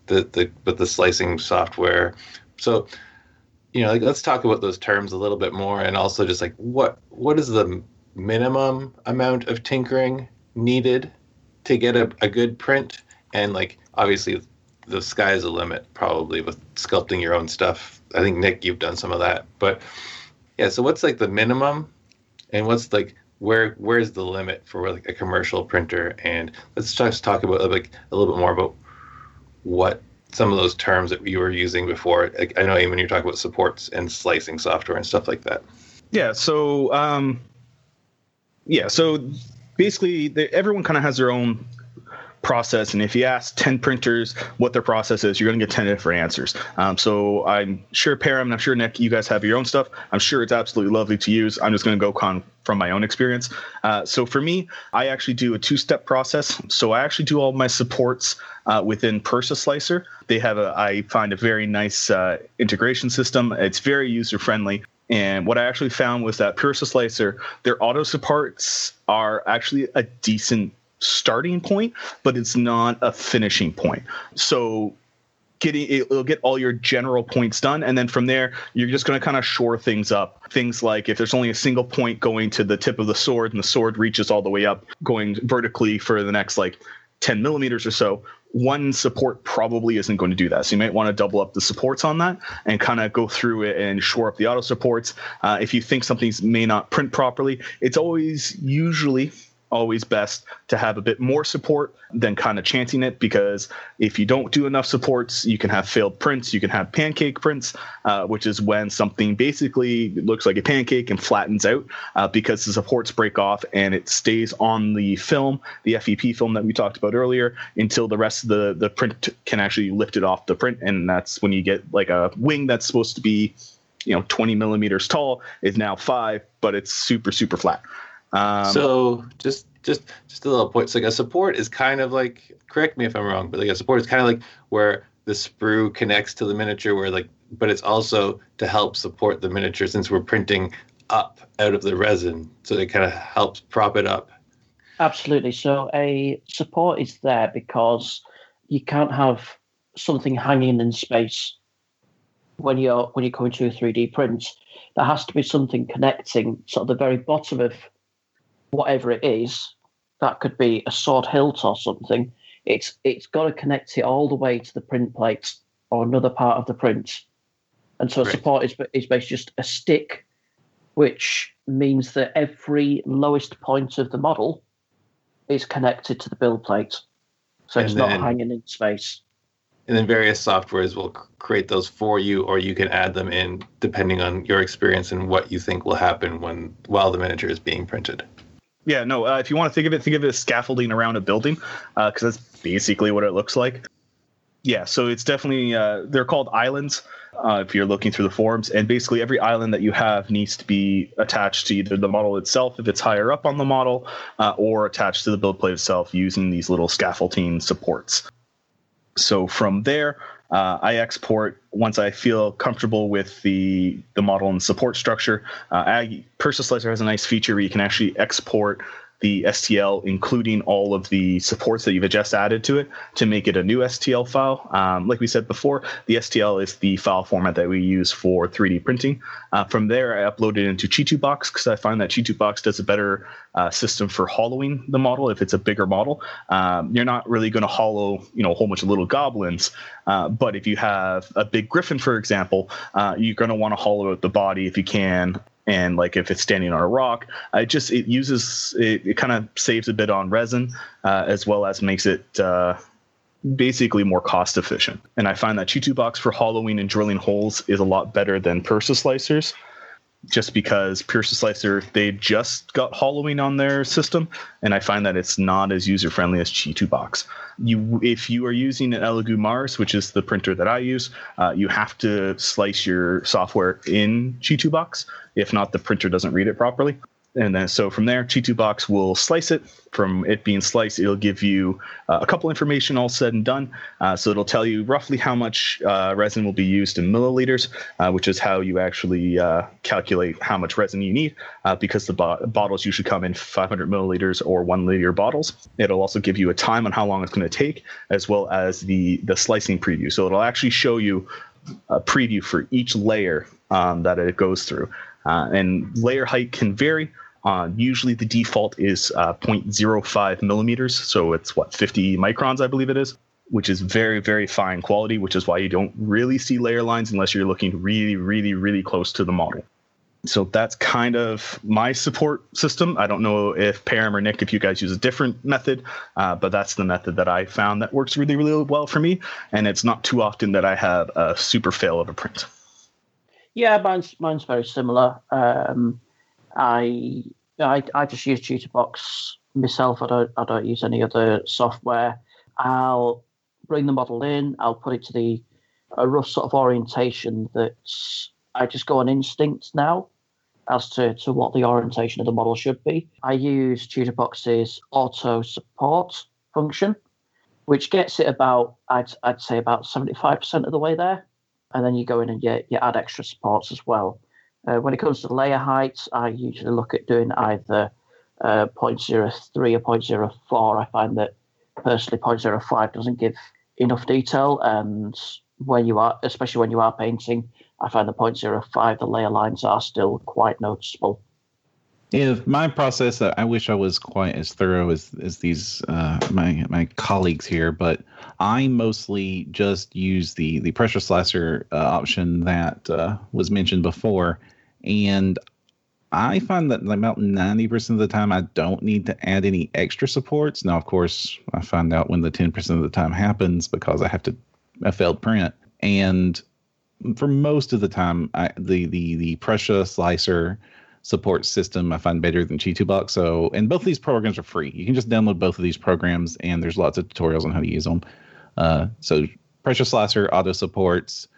the the but the slicing software. So you know, like let's talk about those terms a little bit more, and also just like what what is the minimum amount of tinkering needed to get a, a good print, and like obviously the sky's the limit probably with sculpting your own stuff. I think Nick, you've done some of that, but yeah. So what's like the minimum, and what's like where where's the limit for like a commercial printer? And let's just talk about like a little bit more about what some of those terms that you were using before. Like, I know, Eamon, you're talking about supports and slicing software and stuff like that. Yeah. So, um, yeah. So basically, everyone kind of has their own process. And if you ask 10 printers what their process is, you're going to get 10 different answers. Um, so I'm sure Param and I'm sure Nick, you guys have your own stuff. I'm sure it's absolutely lovely to use. I'm just going to go con- from my own experience. Uh, so for me, I actually do a two step process. So I actually do all my supports uh, within PrusaSlicer. They have a, I find a very nice uh, integration system. It's very user friendly. And what I actually found was that PrusaSlicer, their auto supports are actually a decent starting point, but it's not a finishing point. So getting it'll get all your general points done and then from there you're just going to kind of shore things up. Things like if there's only a single point going to the tip of the sword and the sword reaches all the way up going vertically for the next like 10 millimeters or so one support probably isn't going to do that. So you might want to double up the supports on that and kind of go through it and shore up the auto supports. Uh, if you think something's may not print properly it's always usually always best to have a bit more support than kind of chanting it because if you don't do enough supports, you can have failed prints, you can have pancake prints, uh, which is when something basically looks like a pancake and flattens out uh, because the supports break off and it stays on the film, the FEP film that we talked about earlier, until the rest of the, the print can actually lift it off the print. And that's when you get like a wing that's supposed to be you know 20 millimeters tall is now five but it's super super flat um, so just just just a little point. So like a support is kind of like correct me if I'm wrong, but like a support is kind of like where the sprue connects to the miniature, where like but it's also to help support the miniature since we're printing up out of the resin, so it kind of helps prop it up. Absolutely. So a support is there because you can't have something hanging in space when you're when you're coming to a 3D print. There has to be something connecting sort of the very bottom of whatever it is, that could be a sword hilt or something. It's it's got to connect it all the way to the print plate or another part of the print. And so right. support is is basically just a stick, which means that every lowest point of the model is connected to the build plate, so and it's then, not hanging in space. And then various softwares will create those for you, or you can add them in depending on your experience and what you think will happen when while the miniature is being printed. Yeah, no. Uh, if you want to think of it, think of it as scaffolding around a building, because uh, that's basically what it looks like. Yeah, so it's definitely uh, they're called islands. Uh, if you're looking through the forums, and basically every island that you have needs to be attached to either the model itself, if it's higher up on the model, uh, or attached to the build plate itself using these little scaffolding supports. So from there, uh, I export once I feel comfortable with the the model and support structure. Uh, PrusaSlicer has a nice feature where you can actually export the STL, including all of the supports that you've just added to it, to make it a new STL file. Um, like we said before, the STL is the file format that we use for 3D printing. Uh, from there, I upload it into Chitubox because I find that Chitubox does a better uh, system for hollowing the model if it's a bigger model. Um, you're not really going to hollow, you know, a whole bunch of little goblins, uh, but if you have a big griffin, for example, uh, you're going to want to hollow out the body if you can and like if it's standing on a rock it just it uses it, it kind of saves a bit on resin uh, as well as makes it uh, basically more cost efficient. And i find that chitu box for hollowing and drilling holes is a lot better than PrusaSlicers just because Prusa Slicer they just got hollowing on their system, and I find that it's not as user friendly as Chitubox. You, if you are using an Elegoo Mars, which is the printer that I use, uh, you have to slice your software in Chitubox. If not, the printer doesn't read it properly. And then so from there Chitubox will slice it. From it being sliced it'll give you uh, a couple information all said and done. Uh, so it'll tell you roughly how much uh, resin will be used in milliliters uh, which is how you actually uh, calculate how much resin you need uh, because the bo- bottles usually come in 500 milliliters or one liter bottles. It'll also give you a time on how long it's going to take as well as the the slicing preview. So it'll actually show you a preview for each layer um, that it goes through and layer height can vary uh, usually the default is uh, 0.05 millimeters, so it's what 50 microns, I believe it is, which is very very fine quality, which is why you don't really see layer lines unless you're looking really really really close to the model. So that's kind of my support system. I don't know if Param or Nick, if you guys use a different method, uh, but that's the method that I found that works really really well for me, and it's not too often that I have a super fail of a print. Yeah, mine's mine's very similar. Um, I I I just use Chitubox myself. I don't I don't use any other software. I'll bring the model in. I'll put it to the a rough sort of orientation that I just go on instinct now as to, to what the orientation of the model should be. I use Chitubox's auto support function, which gets it about I'd I'd say about seventy five percent of the way there, and then you go in and you, you add extra supports as well. Uh, when it comes to layer heights, I usually look at doing either uh, 0.03 or 0.04. I find that personally 0.05 doesn't give enough detail, and when you are, especially when you are painting, I find the 0.05 the layer lines are still quite noticeable. If my process, I wish I was quite as thorough as as these uh, my my colleagues here, but I mostly just use the the Prusa slicer uh, option that uh, was mentioned before, and I find that about ninety percent of the time I don't need to add any extra supports. Now, of course, I find out when the ten percent of the time happens because I have to a failed print, and for most of the time, I, the the the Prusa slicer support system I find better than Chitubox. So, and both of these programs are free. You can just download both of these programs, and there's lots of tutorials on how to use them. Uh, so, Prusa Slicer auto supports.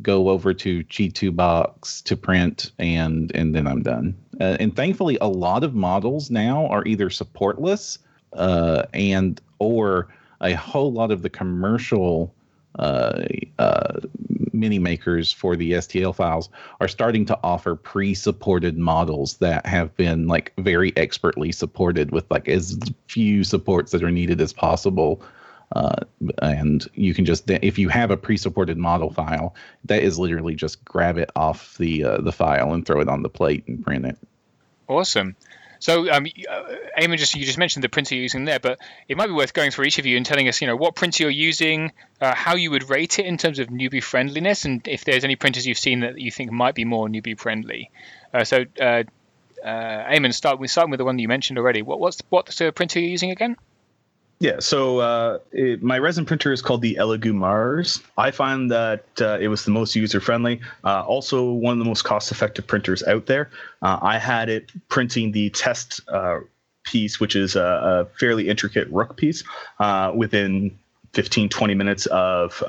Go over to Chi2 Box to print, and and then I'm done. Uh, and thankfully, a lot of models now are either supportless, uh, and or a whole lot of the commercial uh, uh, mini makers for the STL files are starting to offer pre-supported models that have been like very expertly supported with like as few supports that are needed as possible. Uh, and you can just if you have a pre-supported model file, that is literally just grab it off the uh, the file and throw it on the plate and print it. Awesome. So, um, uh, Eamon, just you just mentioned the printer you're using there, but it might be worth going through each of you and telling us, you know, what printer you're using, uh, how you would rate it in terms of newbie friendliness, and if there's any printers you've seen that you think might be more newbie friendly. Uh, so, uh, uh, Eamon, start with starting with the one that you mentioned already. What what's what's the printer you're using again? Yeah, so uh, it, my resin printer is called the Elegoo Mars. I find that uh, it was the most user friendly, uh, also one of the most cost effective printers out there. Uh, I had it printing the test uh, piece, which is a, a, fairly intricate rook piece, uh, within 15, 20 minutes of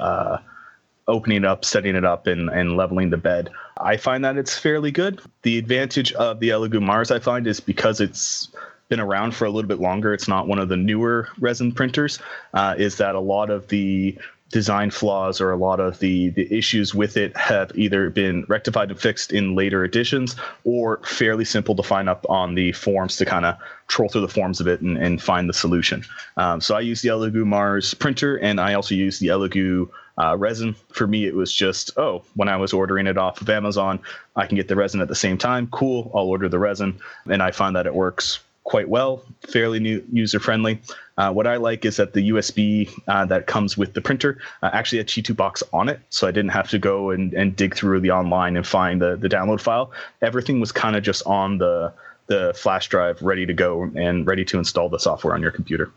opening it up, setting it up, and, and leveling the bed. I find that it's fairly good. The advantage of the Elegoo Mars, I find, is because it's been around for a little bit longer. It's not one of the newer resin printers. Uh, is that a lot of the design flaws or a lot of the the issues with it have either been rectified and fixed in later editions or fairly simple to find up on the forums to kind of troll through the forms of it and, and find the solution. Um, so I use the Elegoo Mars printer and I also use the Elegoo uh, resin. For me, it was just, oh, when I was ordering it off of Amazon, I can get the resin at the same time. Cool, I'll order the resin. And I find that it works quite well, fairly new, user friendly. Uh, what I like is that the USB uh, that comes with the printer uh, actually had Chitubox on it, so I didn't have to go and, and dig through the online and find the, the download file. Everything was kind of just on the the flash drive, ready to go and ready to install the software on your computer.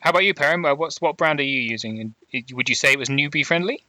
How about you, Param? Uh, what's what brand are you using? And would you say it was newbie friendly?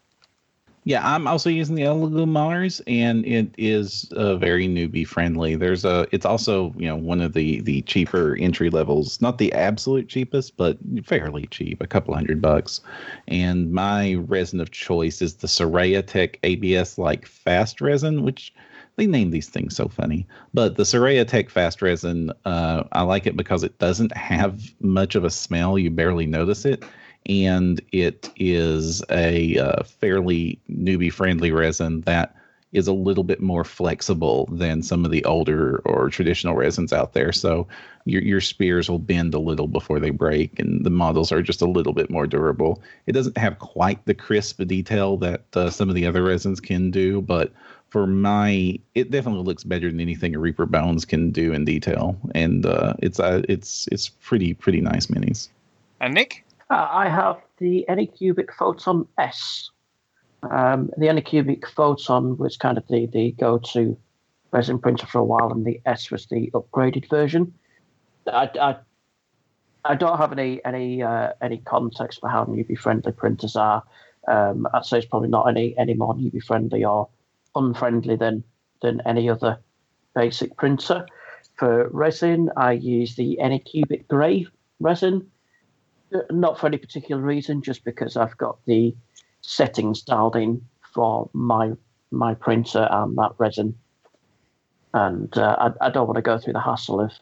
Yeah, I'm also using the Elegoo Mars, and it is uh, very newbie friendly. There's a, it's also you know one of the the cheaper entry levels, not the absolute cheapest, but fairly cheap, a couple hundred bucks. And my resin of choice is the Siraya Tech ABS like fast resin, which they name these things so funny. But the Siraya Tech fast resin, uh, I like it because it doesn't have much of a smell. You barely notice it and it is a uh, fairly newbie friendly resin that is a little bit more flexible than some of the older or traditional resins out there. So your your spears will bend a little before they break, and the models are just a little bit more durable. It doesn't have quite the crisp detail that uh, some of the other resins can do, but for my, it definitely looks better than anything a Reaper Bones can do in detail, and uh, it's uh, it's it's pretty pretty nice minis. And Nick. Uh, I have the Anycubic Photon S. Um, the Anycubic Photon was kind of the, the go to resin printer for a while, and the S was the upgraded version. I, I, I don't have any any uh, any context for how newbie friendly printers are. Um, I'd say it's probably not any any more newbie friendly or unfriendly than than any other basic printer. For resin, I use the Anycubic Grey resin not for any particular reason, just because I've got the settings dialed in for my my printer and that resin, and uh, I, I, don't want to go through the hassle of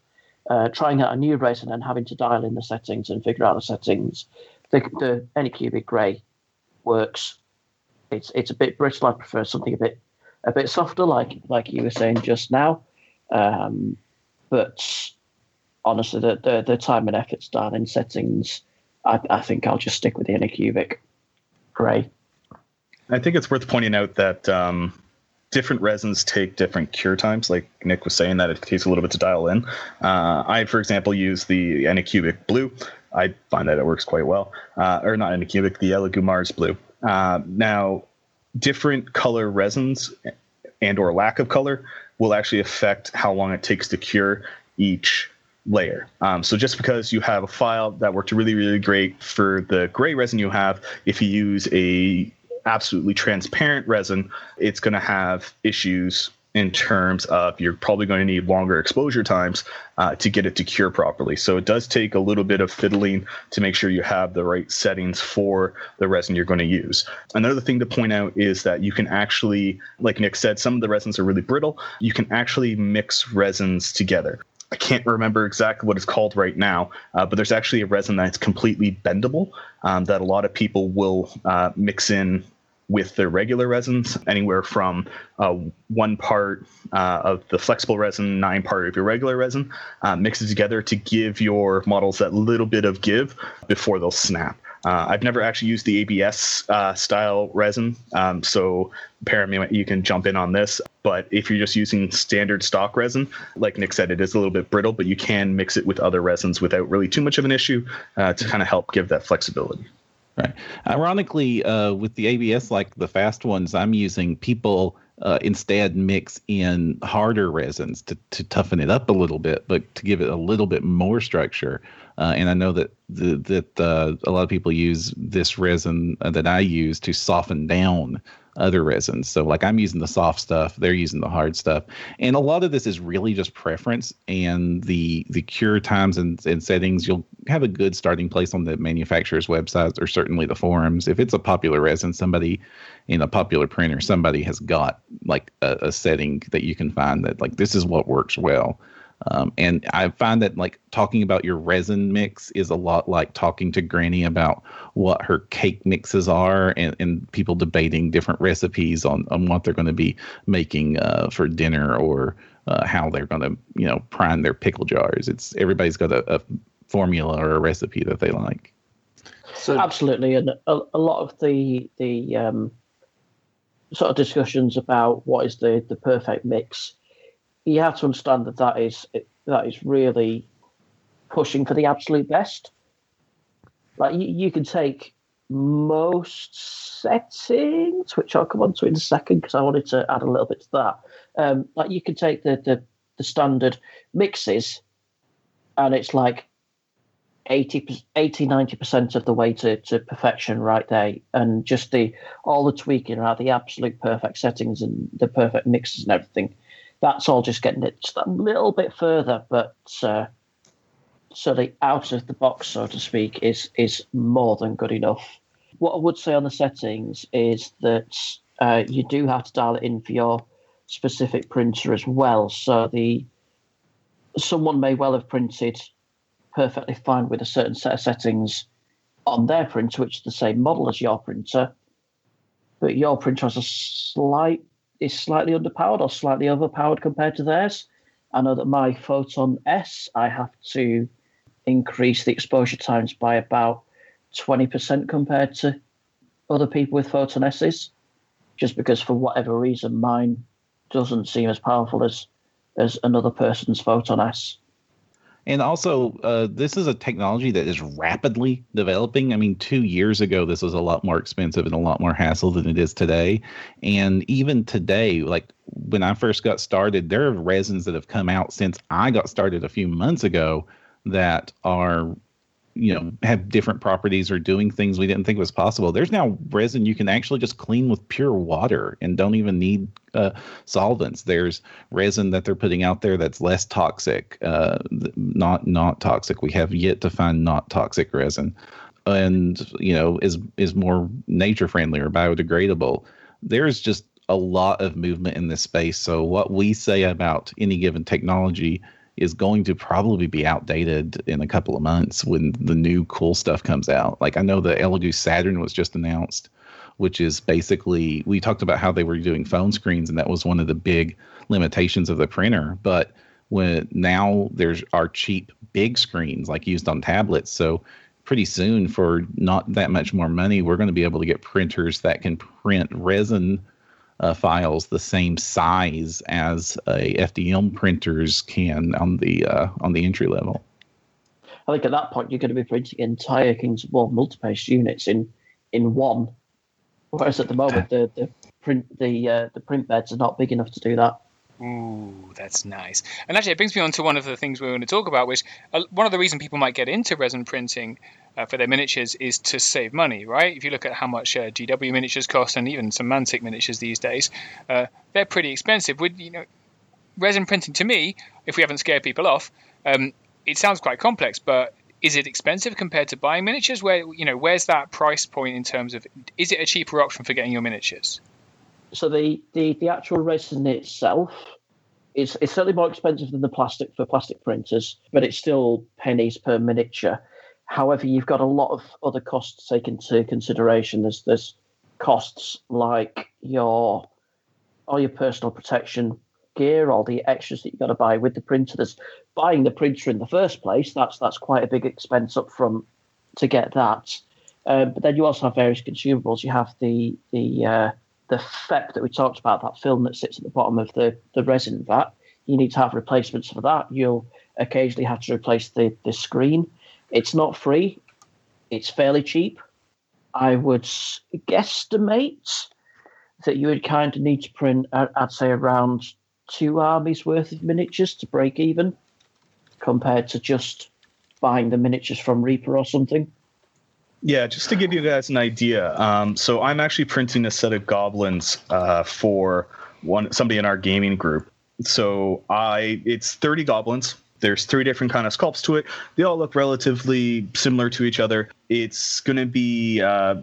uh, trying out a new resin and having to dial in the settings and figure out the settings. The, the Anycubic Grey works. It's it's a bit brittle. I prefer something a bit a bit softer, like like you were saying just now. Um, but honestly, the, the the time and effort dialing settings I, I think I'll just stick with the Anycubic Grey. I think it's worth pointing out that um, different resins take different cure times. Like Nick was saying, that it takes a little bit to dial in. Uh, I, for example, use the Anycubic Blue. I find that it works quite well. Uh, or not Anycubic, the Mars Blue. Uh, now, different color resins and or lack of color will actually affect how long it takes to cure each layer. Um, so just because you have a file that worked really, really great for the gray resin you have, if you use a absolutely transparent resin, it's going to have issues in terms of you're probably going to need longer exposure times uh, to get it to cure properly. So it does take a little bit of fiddling to make sure you have the right settings for the resin you're going to use. Another thing to point out is that you can actually, like Nick said, some of the resins are really brittle. You can actually mix resins together. I can't remember exactly what it's called right now, uh, but there's actually a resin that's completely bendable um, that a lot of people will uh, mix in with their regular resins, anywhere from uh, one part uh, of the flexible resin, nine part of your regular resin, uh, mix it together to give your models that little bit of give before they'll snap. Uh, I've never actually used the ABS uh, style resin, um, so Param, you can jump in on this. But if you're just using standard stock resin, like Nick said, it is a little bit brittle, but you can mix it with other resins without really too much of an issue uh, to kind of help give that flexibility. Right. Ironically, uh, with the ABS, like the fast ones I'm using, people uh, instead mix in harder resins to, to toughen it up a little bit, but to give it a little bit more structure. Uh, and I know that the, that uh, a lot of people use this resin that I use to soften down other resins. So like I'm using the soft stuff, they're using the hard stuff. And a lot of this is really just preference and the the cure times and, and settings. You'll have a good starting place on the manufacturer's websites or certainly the forums. If it's a popular resin, somebody in a popular printer, somebody has got like a, a setting that you can find that like this is what works well. Um, and I find that like talking about your resin mix is a lot like talking to Granny about what her cake mixes are and, and people debating different recipes on, on what they're going to be making uh, for dinner or uh, how they're going to, you know, prime their pickle jars. It's everybody's got a, a formula or a recipe that they like. So, Absolutely. And a, a lot of the, the um, sort of discussions about what is the, the perfect mix you have to understand that that is that is really pushing for the absolute best. Like you, you can take most settings, which I'll come on to in a second because I wanted to add a little bit to that. Um, like you can take the, the the standard mixes, and it's like 80, 80 90% of the way to, to perfection right there. And just the all the tweaking around the absolute perfect settings and the perfect mixes and everything. That's all just getting it a little bit further, but uh, so the out of the box, so to speak, is is more than good enough. What I would say on the settings is that uh, you do have to dial it in for your specific printer as well. So the someone may well have printed perfectly fine with a certain set of settings on their printer, which is the same model as your printer, but your printer has a slight is slightly underpowered or slightly overpowered compared to theirs. I know that my Photon S, I have to increase the exposure times by about 20% compared to other people with Photon S's, just because for whatever reason mine doesn't seem as powerful as as another person's Photon S. And also, uh, this is a technology that is rapidly developing. I mean, two years ago, this was a lot more expensive and a lot more hassle than it is today. And even today, like when I first got started, there are resins that have come out since I got started a few months ago that are you know have different properties or doing things we didn't think was possible. There's now resin you can actually just clean with pure water and don't even need uh, solvents. There's resin that they're putting out there that's less toxic uh, not not toxic. We have yet to find not toxic resin. And you know is is more nature friendly or biodegradable. There's just a lot of movement in this space. So what we say about any given technology is going to probably be outdated in a couple of months when the new cool stuff comes out. Like I know the Elegoo Saturn was just announced, which is basically we talked about how they were doing phone screens and that was one of the big limitations of the printer, but when now there's our cheap big screens like used on tablets. So pretty soon for not that much more money, we're going to be able to get printers that can print resin uh, files the same size as a FDM printers can on the uh, on the entry level. I think at that point you're going to be printing entire Kings of War multi-page units in in one, whereas at the moment the the print the uh, the print beds are not big enough to do that. Ooh, that's nice. And actually, it brings me on to one of the things we are going to talk about, which uh, one of the reasons people might get into resin printing uh, for their miniatures is to save money, right? If you look at how much uh, GW miniatures cost and even some Mantic miniatures these days, uh, they're pretty expensive. Would you know, resin printing to me, if we haven't scared people off, um, it sounds quite complex, but is it expensive compared to buying miniatures? Where you know, where's that price point in terms of is it a cheaper option for getting your miniatures? So the the, the actual resin itself is it's certainly more expensive than the plastic for plastic printers, but it's still pennies per miniature. However, you've got a lot of other costs to take into consideration. There's there's costs like your all your personal protection gear, all the extras that you've got to buy with the printer. There's buying the printer in the first place. That's that's quite a big expense up front to get that. Um, but then you also have various consumables. You have the the uh, the FEP that we talked about, that film that sits at the bottom of the, the resin vat. You need to have replacements for that. You'll occasionally have to replace the, the screen. It's not free, it's fairly cheap. I would guesstimate that you would kind of need to print, I'd say, around two armies worth of miniatures to break even compared to just buying the miniatures from Reaper or something. Yeah, just to give you guys an idea. Um, so I'm actually printing a set of goblins uh, for one somebody in our gaming group. So I it's 30 goblins there's three different kind of sculpts to it. They all look relatively similar to each other. It's going to be uh,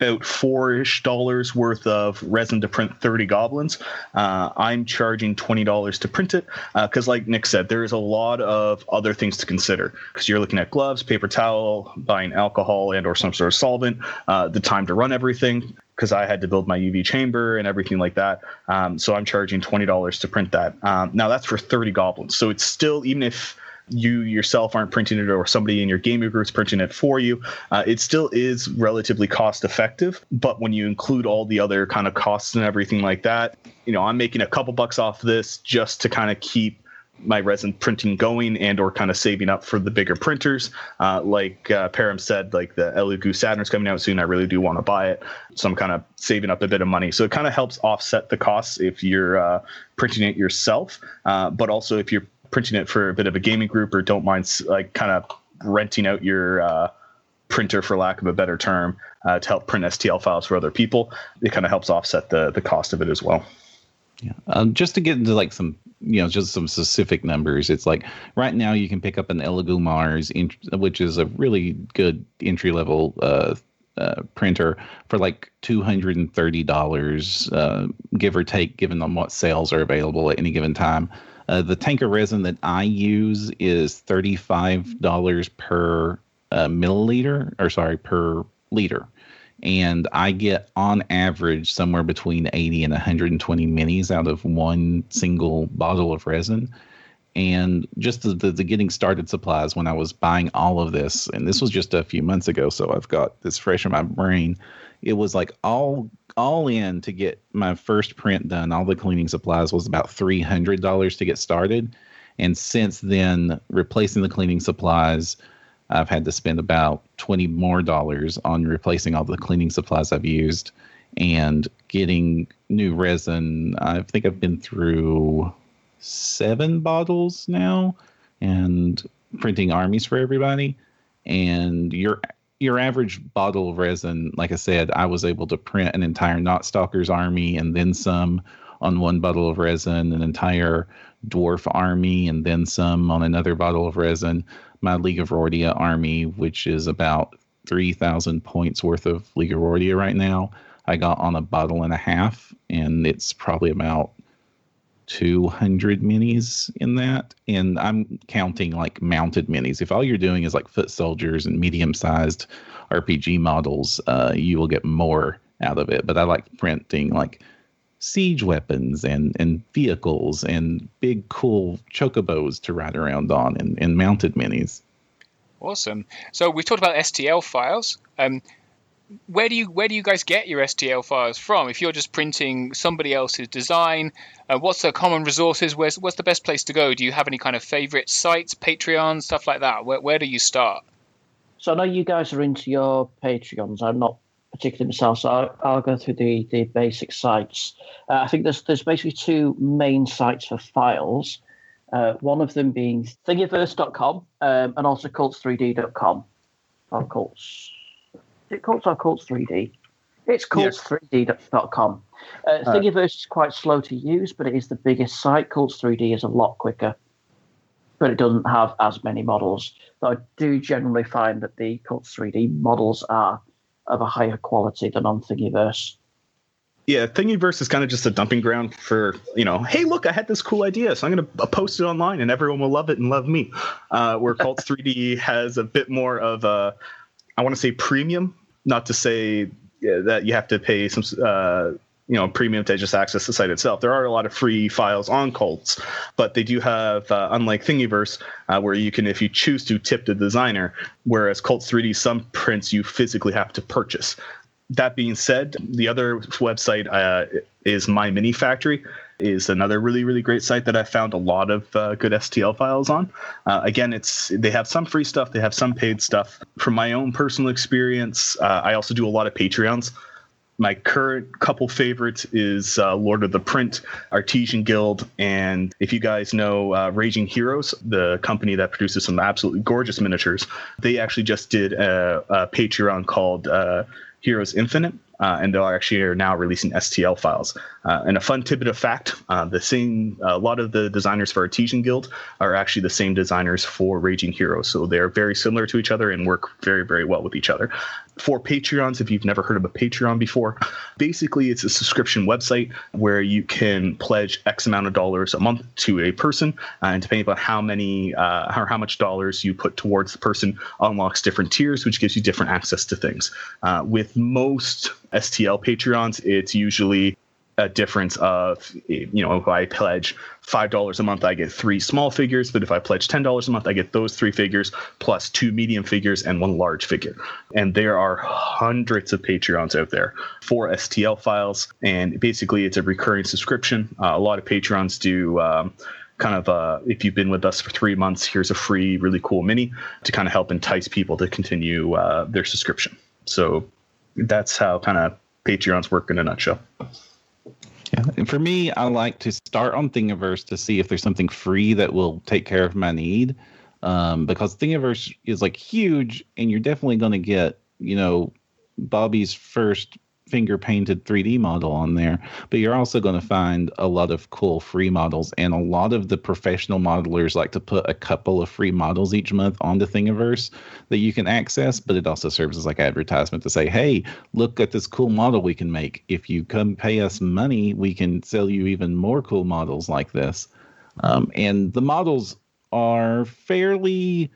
about four-ish dollars worth of resin to print 30 goblins. Uh, I'm charging $20 to print it because, uh, like Nick said, there is a lot of other things to consider because you're looking at gloves, paper towel, buying alcohol and or some sort of solvent, uh, the time to run everything because I had to build my UV chamber and everything like that. Um, so I'm charging twenty dollars to print that. Um, now that's for thirty goblins. So it's still even if you yourself aren't printing it or somebody in your gaming group's printing it for you, uh, it still is relatively cost effective. But when you include all the other kind of costs and everything like that, you know, I'm making a couple bucks off this just to kind of keep my resin printing going and or kind of saving up for the bigger printers. Uh, like uh, Param said, like the Elegoo Saturn's coming out soon. I really do want to buy it. So I'm kind of saving up a bit of money. So it kind of helps offset the costs if you're uh, printing it yourself. Uh, but also if you're printing it for a bit of a gaming group or don't mind like kind of renting out your uh, printer, for lack of a better term, uh, to help print STL files for other people, it kind of helps offset the the cost of it as well. Yeah. Um, just to get into like some, you know, just some specific numbers. It's like right now you can pick up an Elegoo Mars, which is a really good entry level uh, uh, printer for like two hundred and thirty dollars, uh, give or take, given on what sales are available at any given time. Uh, the tanker resin that I use is thirty five dollars per uh, milliliter, or sorry, per liter and I get on average somewhere between 80 and 120 minis out of one single bottle of resin. And just the, the, the, getting started supplies when I was buying all of this, and this was just a few months ago, so I've got this fresh in my brain. It was like all all in to get my first print done. All the cleaning supplies was about three hundred dollars to get started, and since then, replacing the cleaning supplies, I've had to spend about 20 more dollars on replacing all the cleaning supplies I've used and getting new resin. I think I've been through seven bottles now and printing armies for everybody. And your your average bottle of resin, like I said, I was able to print an entire Nightstalkers army and then some on one bottle of resin, an entire dwarf army and then some on another bottle of resin my League of Rhordia army, which is about 3,000 points worth of League of Rhordia right now. I got on a bottle and a half, and it's probably about 200 minis in that. And I'm counting like mounted minis. If all you're doing is like foot soldiers and medium sized RPG models, uh, you will get more out of it. But I like printing like siege weapons and, and vehicles and big cool chocobos to ride around on and, and mounted minis. Awesome. So we've talked about STL files. Um, where do you where do you guys get your STL files from? If you're just printing somebody else's design, uh, what's the common resources? Where's what's the best place to go? Do you have any kind of favorite sites, Patreon, stuff like that? Where where do you start? So I know you guys are into your Patreons. I'm not particularly myself, so I'll, I'll go through the, the basic sites. Uh, I think there's there's basically two main sites for files. Uh, one of them being thingiverse.com um, and also cults3d.com. Or cults. Is it cults or cults3d? It's cults3d.com. Uh, uh, Thingiverse is quite slow to use, but it is the biggest site. Cults3d is a lot quicker, but it doesn't have as many models. Though I do generally find that the Cults3d models are of a higher quality than on Thingiverse. Yeah, Thingiverse is kind of just a dumping ground for, you know, hey, look, I had this cool idea, so I'm going to post it online and everyone will love it and love me. Uh, where Cults 3D has a bit more of a, I want to say premium, not to say yeah, that you have to pay some uh, you know premium to just access the site itself. There are a lot of free files on Cults, but they do have, uh, unlike Thingiverse, uh, where you can, if you choose to, tip the designer. Whereas Cults 3D, some prints you physically have to purchase. That being said, the other website uh, is My Mini Factory is another really really great site that I found a lot of uh, good STL files on. Uh, again, it's they have some free stuff, they have some paid stuff. From my own personal experience, uh, I also do a lot of Patreons my current couple favorites is uh, Lord of the Print, Artisan Guild, and if you guys know uh, Raging Heroes, the company that produces some absolutely gorgeous miniatures, they actually just did a, a Patreon called uh, Heroes Infinite, uh, and they are actually are now releasing STL files. Uh, and a fun tidbit of fact: uh, the same, a lot of the designers for Artisan Guild are actually the same designers for Raging Heroes, so they're very similar to each other and work very, very well with each other. For Patreons, if you've never heard of a Patreon before, basically it's a subscription website where you can pledge X amount of dollars a month to a person, uh, and depending on how many uh, or how much dollars you put towards the person, unlocks different tiers, which gives you different access to things. Uh, with most STL Patreons, it's usually a difference of you know if I pledge five dollars a month, I get three small figures, but if I pledge ten dollars a month, I get those three figures plus two medium figures and one large figure. And there are hundreds of Patreons out there for STL files, and basically it's a recurring subscription. Uh, a lot of Patreons do. Um, kind of uh, if you've been with us for three months here's a free really cool mini to kind of help entice people to continue uh, their subscription so that's how kind of Patreons work in a nutshell. Yeah. And for me, I like to start on Thingiverse to see if there's something free that will take care of my need. um, because Thingiverse is like huge, and you're definitely going to get you know Bobby's first finger painted 3D model on there, but you're also going to find a lot of cool free models. And a lot of the professional modelers like to put a couple of free models each month on the Thingiverse that you can access, but it also serves as like advertisement to say, hey, look at this cool model we can make. If you come pay us money, we can sell you even more cool models like this. Um, and the models are fairly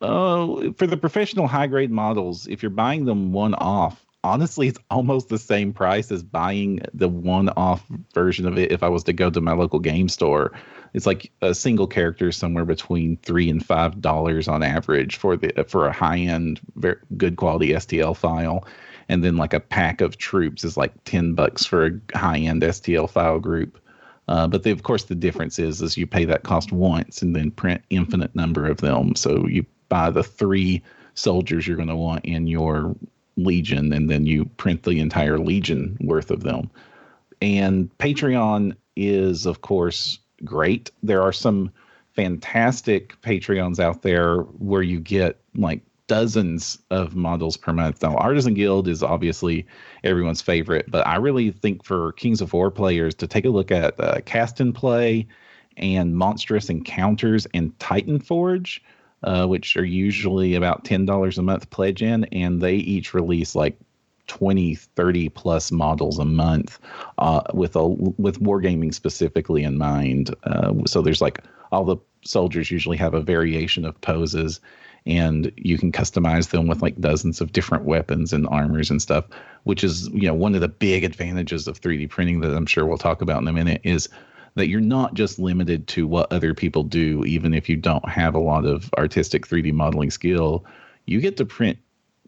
uh, for the professional high grade models, if you're buying them one off, honestly, it's almost the same price as buying the one off version of it if I was to go to my local game store. It's like a single character somewhere between three and five dollars on average for the for a high end, very good quality STL file, and then like a pack of troops is like ten bucks for a high end STL file group. Uh, but the, of course, the difference is is you pay that cost once and then print infinite number of them. So you buy the three soldiers you're going to want in your legion, and then you print the entire legion worth of them. And Patreon is, of course, great. There are some fantastic Patreons out there where you get like dozens of models per month. Now, Artisan Guild is obviously everyone's favorite, but I really think for Kings of War players to take a look at uh, Cast and Play and Monstrous Encounters and Titan Forge uh, which are usually about $10 a month pledge in, and they each release like 20 30 plus models a month uh, with a with wargaming specifically in mind. Uh, so there's like all the soldiers usually have a variation of poses and you can customize them with like dozens of different weapons and armors and stuff which is you know one of the big advantages of 3d printing that i'm sure we'll talk about in a minute is that you're not just limited to what other people do, even if you don't have a lot of artistic 3D modeling skill. You get to print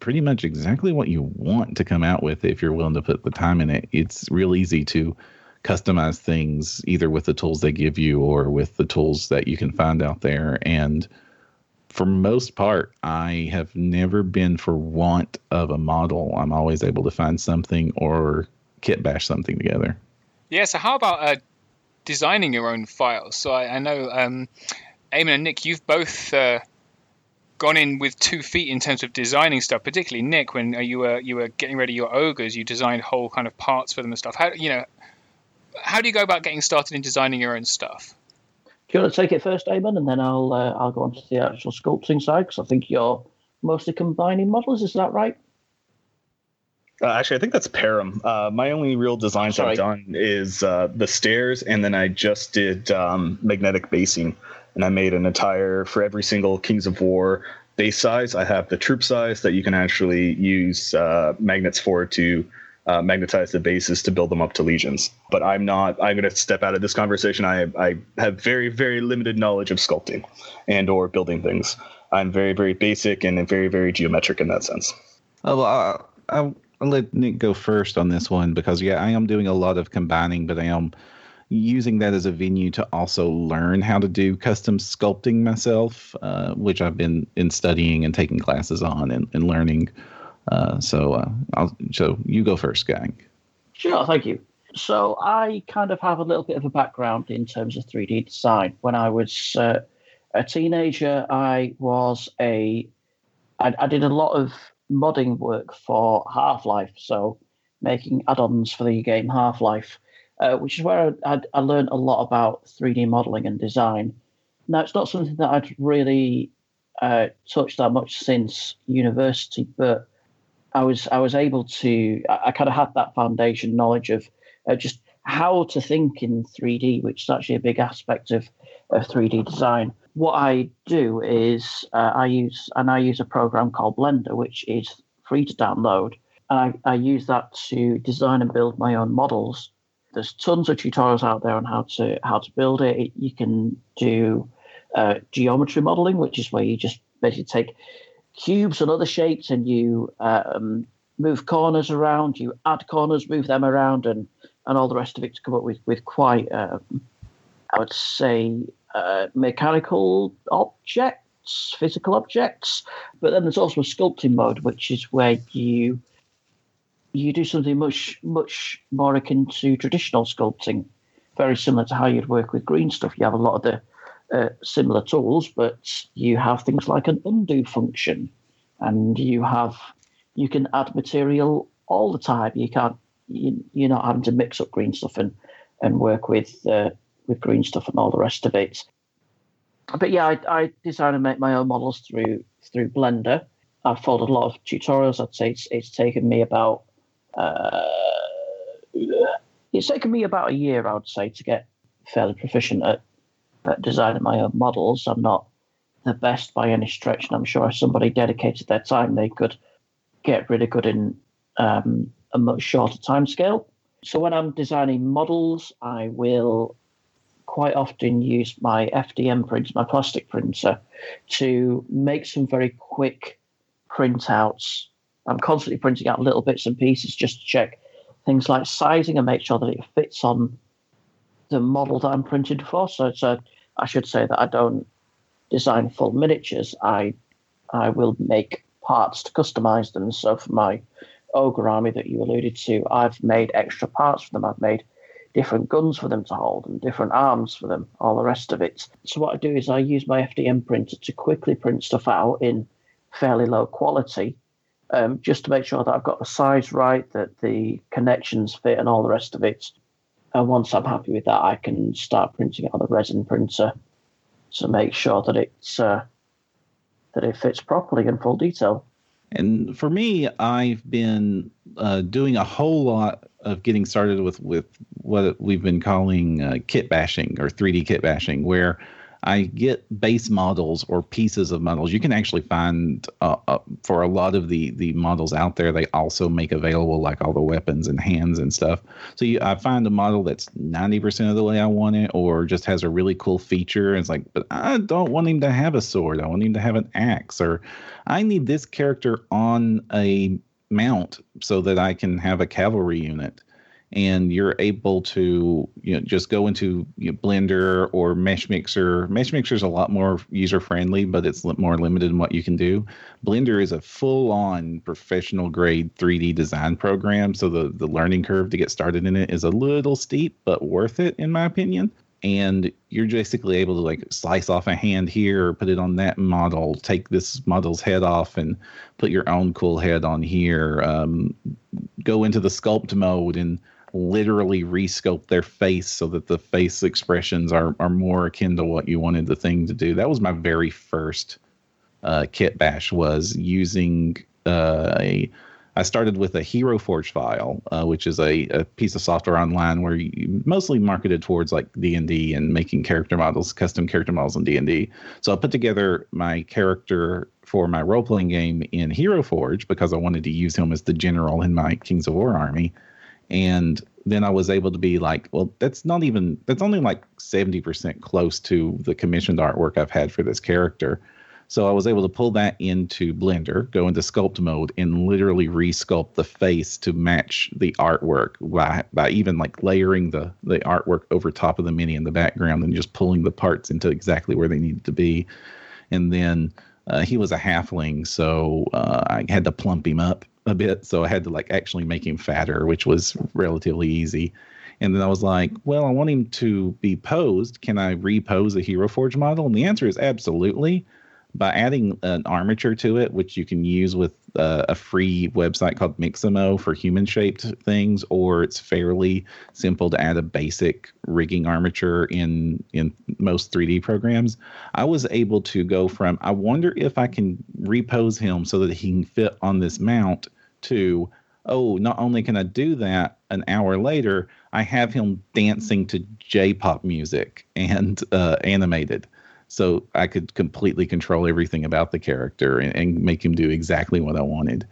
pretty much exactly what you want to come out with if you're willing to put the time in it. It's real easy to customize things either with the tools they give you or with the tools that you can find out there. And for most part, I have never been for want of a model. I'm always able to find something or kit bash something together. Yeah. So how about uh, designing your own files. So I, I know um, Eamon and Nick, you've both uh, gone in with two feet in terms of designing stuff. Particularly Nick, when uh, you were you were getting ready your ogres, you designed whole kind of parts for them and stuff. How you know? How do you go about getting started in designing your own stuff? Do you want to take it first, Eamon, and then I'll uh, I'll go on to the actual sculpting side because I think you're mostly combining models. Is that right? Uh, actually, I think that's Param. Uh, my only real designs Sorry. I've done is uh, the stairs, and then I just did um, magnetic basing, and I made an entire for every single Kings of War base size. I have the troop size that you can actually use uh, magnets for to uh, magnetize the bases to build them up to legions. But I'm not. I'm going to step out of this conversation. I I have very very limited knowledge of sculpting and or building things. I'm very very basic and very very geometric in that sense. Oh, well, I, I'll let Nick go first on this one because yeah, I am doing a lot of combining, but I am using that as a venue to also learn how to do custom sculpting myself, uh, which I've been in studying and taking classes on and, and learning. Uh, so, uh, I'll, so you go first, gang. Sure, thank you. So I kind of have a little bit of a background in terms of 3D design. When I was uh, a teenager, I was a I, I did a lot of modding work for Half Life, so making add-ons for the game Half Life, uh, which is where I, I learned a lot about 3D modeling and design. Now, it's not something that I'd really uh, touched that much since university, but I was I was able to I, I kind of had that foundation knowledge of uh, just how to think in 3D, which is actually a big aspect of, of 3D design what I do is uh, I use and I use a program called Blender, which is free to download, and I, I use that to design and build my own models. There's tons of tutorials out there on how to how to build it. You can do uh, geometry modeling, which is where you just basically take cubes and other shapes and you um, move corners around, you add corners, move them around, and and all the rest of it to come up with with quite um, I would say uh, mechanical objects, physical objects. But then there's also a sculpting mode, which is where you you do something much much more akin to traditional sculpting, very similar to how you'd work with green stuff. You have a lot of the uh, similar tools, but you have things like an undo function, and you have you can add material all the time. You can't you, you're not having to mix up green stuff and and work with uh, with green stuff and all the rest of it. But yeah, I, I design and make my own models through through Blender. I've followed a lot of tutorials. I'd say it's, it's taken me about uh, it's taken me about a year, I would say, to get fairly proficient at, at designing my own models. I'm not the best by any stretch, and I'm sure if somebody dedicated their time, they could get really good in um, a much shorter time scale. So when I'm designing models, I will quite often use my FDM printer, my plastic printer, to make some very quick printouts. I'm constantly printing out little bits and pieces just to check things like sizing and make sure that it fits on the model that I'm printed for. So, so I should say that I don't design full miniatures. I I will make parts to customize them. So for my ogre army that you alluded to, I've made extra parts for them. I've made different guns for them to hold and different arms for them, all the rest of it. So what I do is I use my FDM printer to quickly print stuff out in fairly low quality, um, just to make sure that I've got the size right, that the connections fit, and all the rest of it. And once I'm happy with that, I can start printing it on the resin printer to make sure that it's uh, that it fits properly in full detail. And for me, I've been uh, doing a whole lot of getting started with with what we've been calling uh, kit bashing or 3D kit bashing, where I get base models or pieces of models. You can actually find uh, uh, for a lot of the the models out there. They also make available like all the weapons and hands and stuff. So you, I find a model that's ninety percent of the way I want it, or just has a really cool feature. And it's like, but I don't want him to have a sword. I want him to have an axe, or I need this character on a mount so that I can have a cavalry unit and you're able to you know just go into you know, Blender or Mesh Mixer. Mesh Mixer is a lot more user friendly, but it's more limited in what you can do. Blender is a full on professional grade 3D design program, so the the learning curve to get started in it is a little steep, but worth it in my opinion. And you're basically able to like slice off a hand here, put it on that model, take this model's head off, and put your own cool head on here. Um, go into the sculpt mode and literally resculpt their face so that the face expressions are are more akin to what you wanted the thing to do. That was my very first uh, kit bash was using uh, a. I started with a Hero Forge file, uh, which is a, a piece of software online where you mostly marketed towards like D and D and making character models, custom character models in D and D. So I put together my character for my role playing game in Hero Forge because I wanted to use him as the general in my Kings of War army and then I was able to be like, well, that's not even that's only like 70% close to the commissioned artwork I've had for this character. So I was able to pull that into Blender, go into sculpt mode, and literally resculpt the face to match the artwork by by even like layering the the artwork over top of the mini in the background and just pulling the parts into exactly where they needed to be. And then uh, he was a halfling, so uh, I had to plump him up a bit, so I had to like actually make him fatter, which was relatively easy. And then I was like, well, I want him to be posed. Can I repose a Hero Forge model? And the answer is absolutely by adding an armature to it, which you can use with uh, a free website called Mixamo for human shaped things, or it's fairly simple to add a basic rigging armature in in most 3D programs. I was able to go from I wonder if I can repose him so that he can fit on this mount to oh, not only can I do that an hour later, I have him dancing to J-pop music and uh, animated so I could completely control everything about the character and, and make him do exactly what I wanted.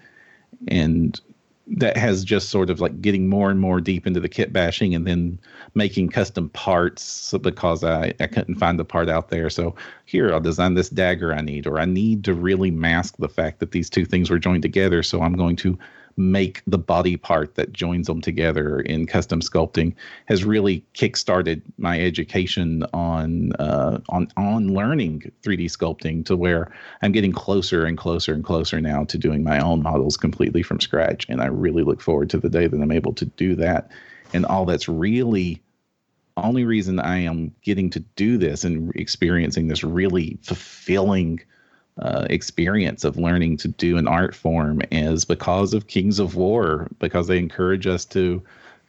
And that has just sort of like getting more and more deep into the kit bashing and then making custom parts because I, I couldn't find the part out there. So here, I'll design this dagger I need, or I need to really mask the fact that these two things were joined together. So I'm going to make the body part that joins them together in custom sculpting has really kickstarted my education on uh, on on learning 3D sculpting to where I'm getting closer and closer and closer now to doing my own models completely from scratch. And I really look forward to the day that I'm able to do that. And all that's really only reason I am getting to do this and experiencing this really fulfilling uh, experience of learning to do an art form is because of Kings of War, because they encourage us to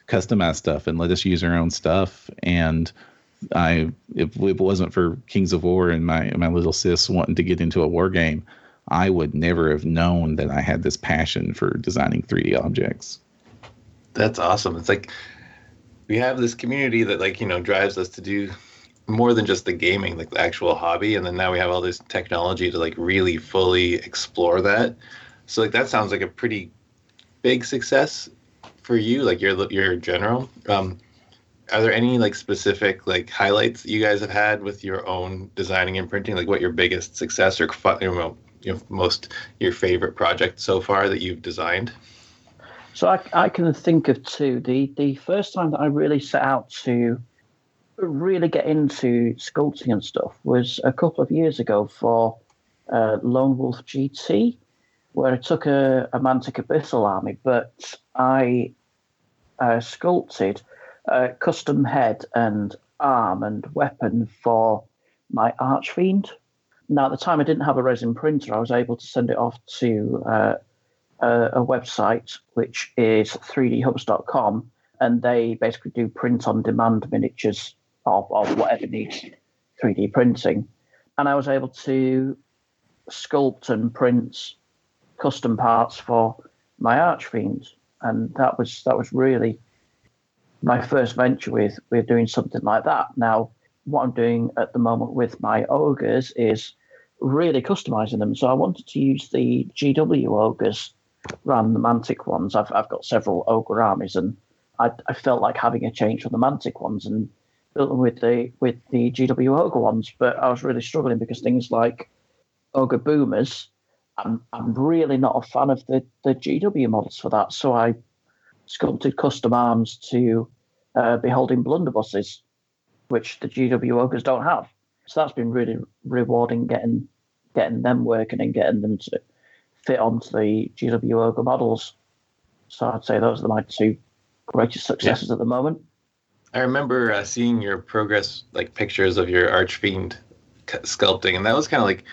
customize stuff and let us use our own stuff. And I, if it wasn't for Kings of War and my my little sis wanting to get into a war game, I would never have known that I had this passion for designing 3D objects. That's awesome. It's like we have this community that like you know drives us to do more than just the gaming, like the actual hobby, and then now we have all this technology to like really fully explore that. So like that sounds like a pretty big success for you, like your your general. Um, are there any like specific like highlights you guys have had with your own designing and printing? Like what your biggest success or you know, you know most your favorite project so far that you've designed? So I, I can think of two. The the first time that I really set out to really get into sculpting and stuff was a couple of years ago for uh, Lone Wolf GT, where I took a, a Mantic Abyssal army, but I uh, sculpted a custom head and arm and weapon for my Archfiend. Now, at the time, I didn't have a resin printer. I was able to send it off to uh, a, a website which is 3dhubs.com, and they basically do print on demand miniatures of, of whatever needs 3D printing. And I was able to sculpt and print custom parts for my Archfiends, and that was that was really my first venture with with doing something like that. Now, what I'm doing at the moment with my ogres is really customizing them. So I wanted to use the GW ogres ran the Mantic ones. I've I've got several ogre armies, and I, I felt like having a change from the Mantic ones and built them with the with the GW ogre ones. But I was really struggling because things like ogre boomers, I'm I'm really not a fan of the the GW models for that. So I sculpted custom arms to uh, beholding blunderbusses, which the GW ogres don't have. So that's been really rewarding getting getting them working and getting them to fit onto the GW Ogre models. So I'd say those are my two greatest successes yeah. at the moment. I remember uh, seeing your progress, like pictures of your Archfiend sculpting, and that was kind of like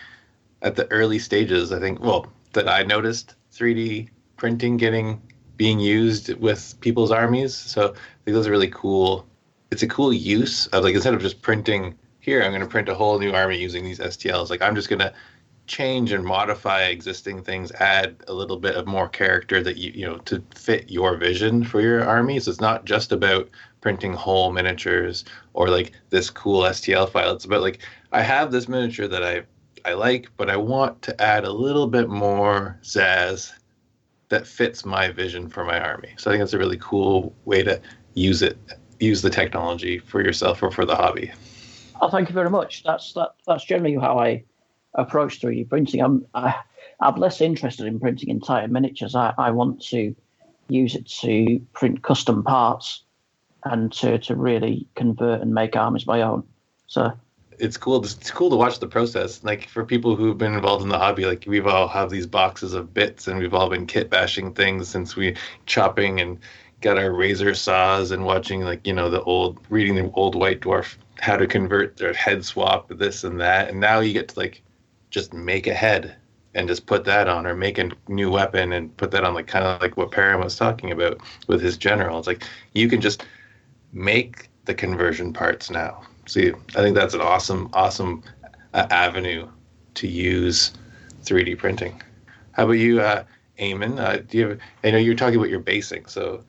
at the early stages. I think, well, that I noticed 3D printing getting being used with people's armies. So I think those are really cool. It's a cool use of like instead of just printing here, I'm going to print a whole new army using these STLs. Like I'm just going to change and modify existing things add a little bit of more character that you you know to fit your vision for your army. So it's not just about printing whole miniatures or like this cool stl file. It's about like i have this miniature that i i like but i want to add a little bit more zazz that fits my vision for my army. So i think it's a really cool way to use it use the technology for yourself or for the hobby. Oh thank you very much. That's that that's generally how i approach 3D printing. I'm I, I'm less interested in printing entire miniatures. I, I want to use it to print custom parts and to, to really convert and make armies my own. So it's cool. To, it's cool to watch the process. Like for people who've been involved in the hobby, like we've all have these boxes of bits, and we've all been kit bashing things since we chopping and got our razor saws and watching like you know the old reading the old White Dwarf how to convert their head swap this and that, and now you get to like just make a head and just put that on or make a new weapon and put that on like kind of like what Param was talking about with his general. It's like you can just make the conversion parts now. See, I think that's an awesome, awesome uh, avenue to use 3D printing. How about you, uh, Eamon? Uh, do you have? I know you're talking about your basing, so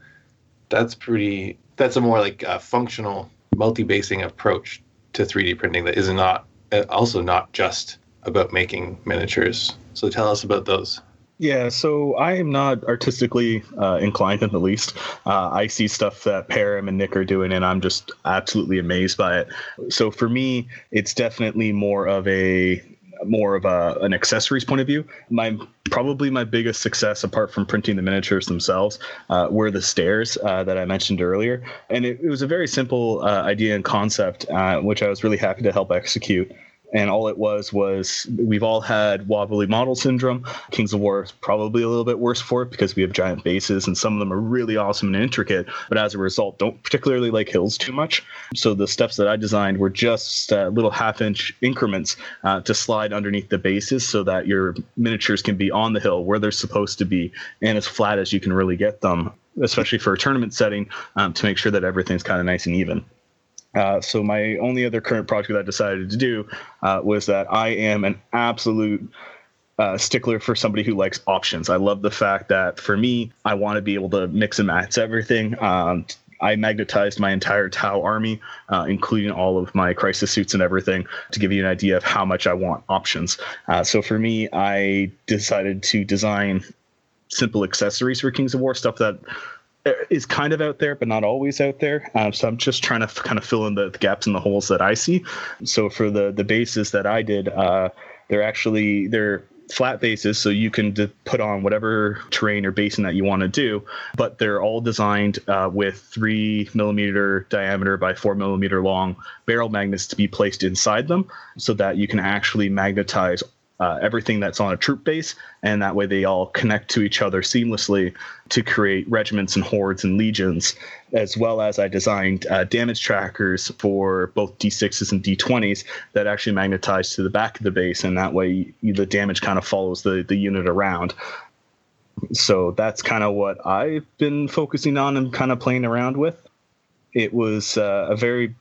that's pretty. That's a more like uh, functional multi-basing approach to 3D printing that is not uh, also not just about making miniatures. So tell us about those. Yeah, so I am not artistically uh, inclined in the least. Uh, I see stuff that Param and Nick are doing, and I'm just absolutely amazed by it. So for me, it's definitely more of a more of a, an accessories point of view. My probably my biggest success, apart from printing the miniatures themselves, uh, were the stairs uh, that I mentioned earlier, and it, it was a very simple uh, idea and concept, uh, which I was really happy to help execute and all it was was we've all had wobbly model syndrome. Kings of War is probably a little bit worse for it because we have giant bases and some of them are really awesome and intricate, but as a result, don't particularly like hills too much. So the steps that I designed were just uh, little half inch increments uh, to slide underneath the bases so that your miniatures can be on the hill where they're supposed to be and as flat as you can really get them, especially for a tournament setting um, to make sure that everything's kind of nice and even. Uh, so my only other current project that I decided to do uh, was that I am an absolute uh, stickler for somebody who likes options. I love the fact that for me, I want to be able to mix and match everything. Um, I magnetized my entire Tau army, uh, including all of my crisis suits and everything, to give you an idea of how much I want options. Uh, so for me, I decided to design simple accessories for Kings of War, stuff that is kind of out there, but not always out there. Um, so I'm just trying to f- kind of fill in the, the, gaps and the holes that I see. So for the the bases that I did, uh, they're actually they're flat bases, so you can d- put on whatever terrain or basin that you want to do. But they're all designed uh, with three millimeter diameter by four millimeter long barrel magnets to be placed inside them, so that you can actually magnetize uh, everything that's on a troop base, and that way they all connect to each other seamlessly to create regiments and hordes and legions. As well as I designed uh, damage trackers for both D6s and D20s that actually magnetize to the back of the base, and that way the damage kind of follows the, the unit around. So that's kind of what I've been focusing on and kind of playing around with. It was uh, a very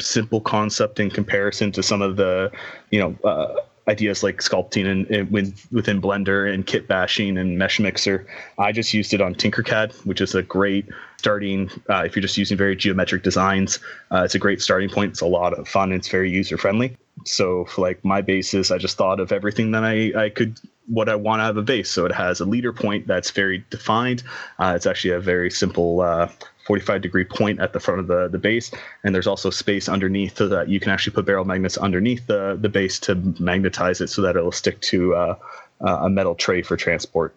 simple concept in comparison to some of the, you know, uh, ideas like sculpting and, and within Blender and kit bashing and Mesh Mixer. I just used it on Tinkercad, which is a great starting uh, if you're just using very geometric designs. Uh, it's a great starting point. It's a lot of fun. It's very user friendly. So for like my bases, I just thought of everything that I, I could what I want out of a base. So it has a leader point that's very defined. Uh, it's actually a very simple uh, 45 degree point at the front of the, the base. And there's also space underneath so that you can actually put barrel magnets underneath the, the base to magnetize it so that it'll stick to uh, a metal tray for transport.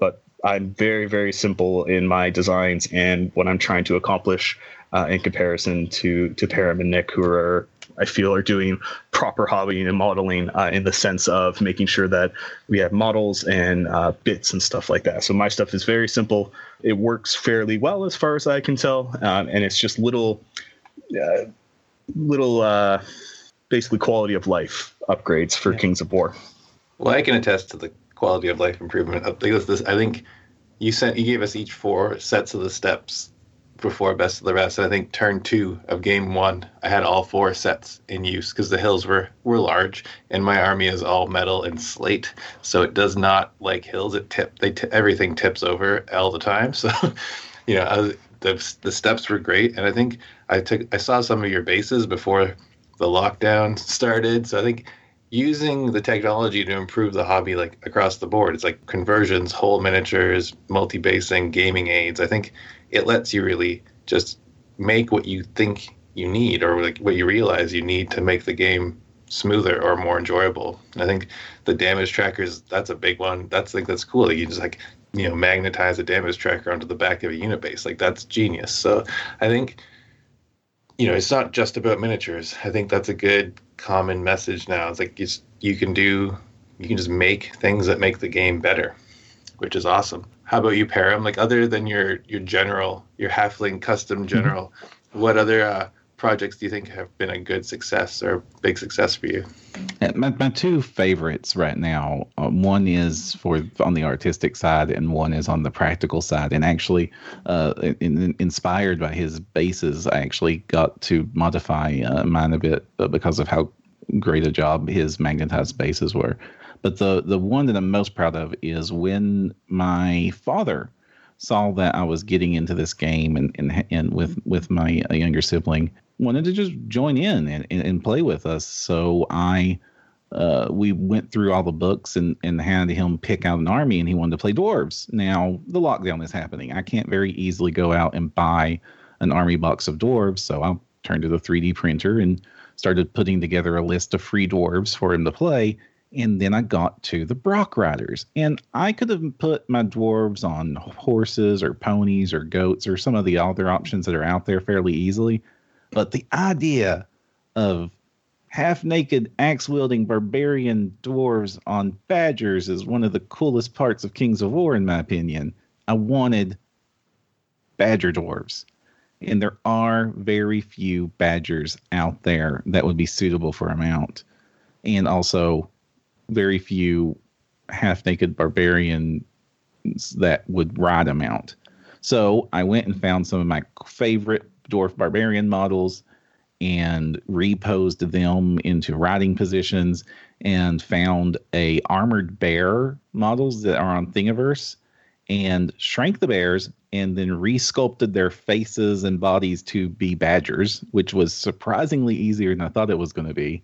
But I'm very, very simple in my designs and what I'm trying to accomplish uh, in comparison to, to Param and Nick, who are I feel are doing proper hobbying and modeling uh, in the sense of making sure that we have models and uh, bits and stuff like that. So my stuff is very simple. It works fairly well as far as I can tell, um, and it's just little, uh, little, uh, basically quality of life upgrades for yeah. Kings of War. Well, I can attest to the quality of life improvement. I think you sent you gave us each four sets of the steps before Best of the Rest. And I think turn two of game one, I had all four sets in use because the hills were, were large and my army is all metal and slate. So it does not like hills. It tip, they t- everything tips over all the time. So, you know, was, the, the steps were great. And I think I took, I saw some of your bases before the lockdown started. So I think using the technology to improve the hobby like across the board it's like conversions whole miniatures multi-basing gaming aids i think it lets you really just make what you think you need or like what you realize you need to make the game smoother or more enjoyable. I think the damage trackers that's a big one. That's like that's cool. Like you just like you know magnetize a damage tracker onto the back of a unit base. Like that's genius. So I think you know it's not just about miniatures. I think that's a good common message now. It's like you you can do you can just make things that make the game better, which is awesome. How about you, Param? Like other than your your general, your halfling custom mm-hmm. general, mm-hmm. what other uh, projects do you think have been a good success or big success for you? My, my two favorites right now, uh, one is for on the artistic side, and one is on the practical side. And actually, uh, in, in, inspired by his bases, I actually got to modify uh, mine a bit uh, because of how great a job his magnetized bases were. But the the one that I'm most proud of is when my father saw that I was getting into this game and and, and with with my younger sibling wanted to just join in and, and play with us. So I uh, we went through all the books and, and had him pick out an army and he wanted to play dwarves. Now the lockdown is happening. I can't very easily go out and buy an army box of dwarves. So I turned to the 3D printer and started putting together a list of free dwarves for him to play. And then I got to the Brock Riders. And I could have put my dwarves on horses or ponies or goats or some of the other options that are out there fairly easily. But the idea of half naked axe wielding barbarian dwarves on badgers is one of the coolest parts of Kings of War, in my opinion. I wanted badger dwarves. And there are very few badgers out there that would be suitable for a mount. And also, very few half naked barbarians that would ride a mount. So I went and found some of my favorite dwarf barbarian models and reposed them into riding positions and found a armored bear models that are on Thingiverse and shrank the bears and then resculpted their faces and bodies to be badgers, which was surprisingly easier than I thought it was going to be.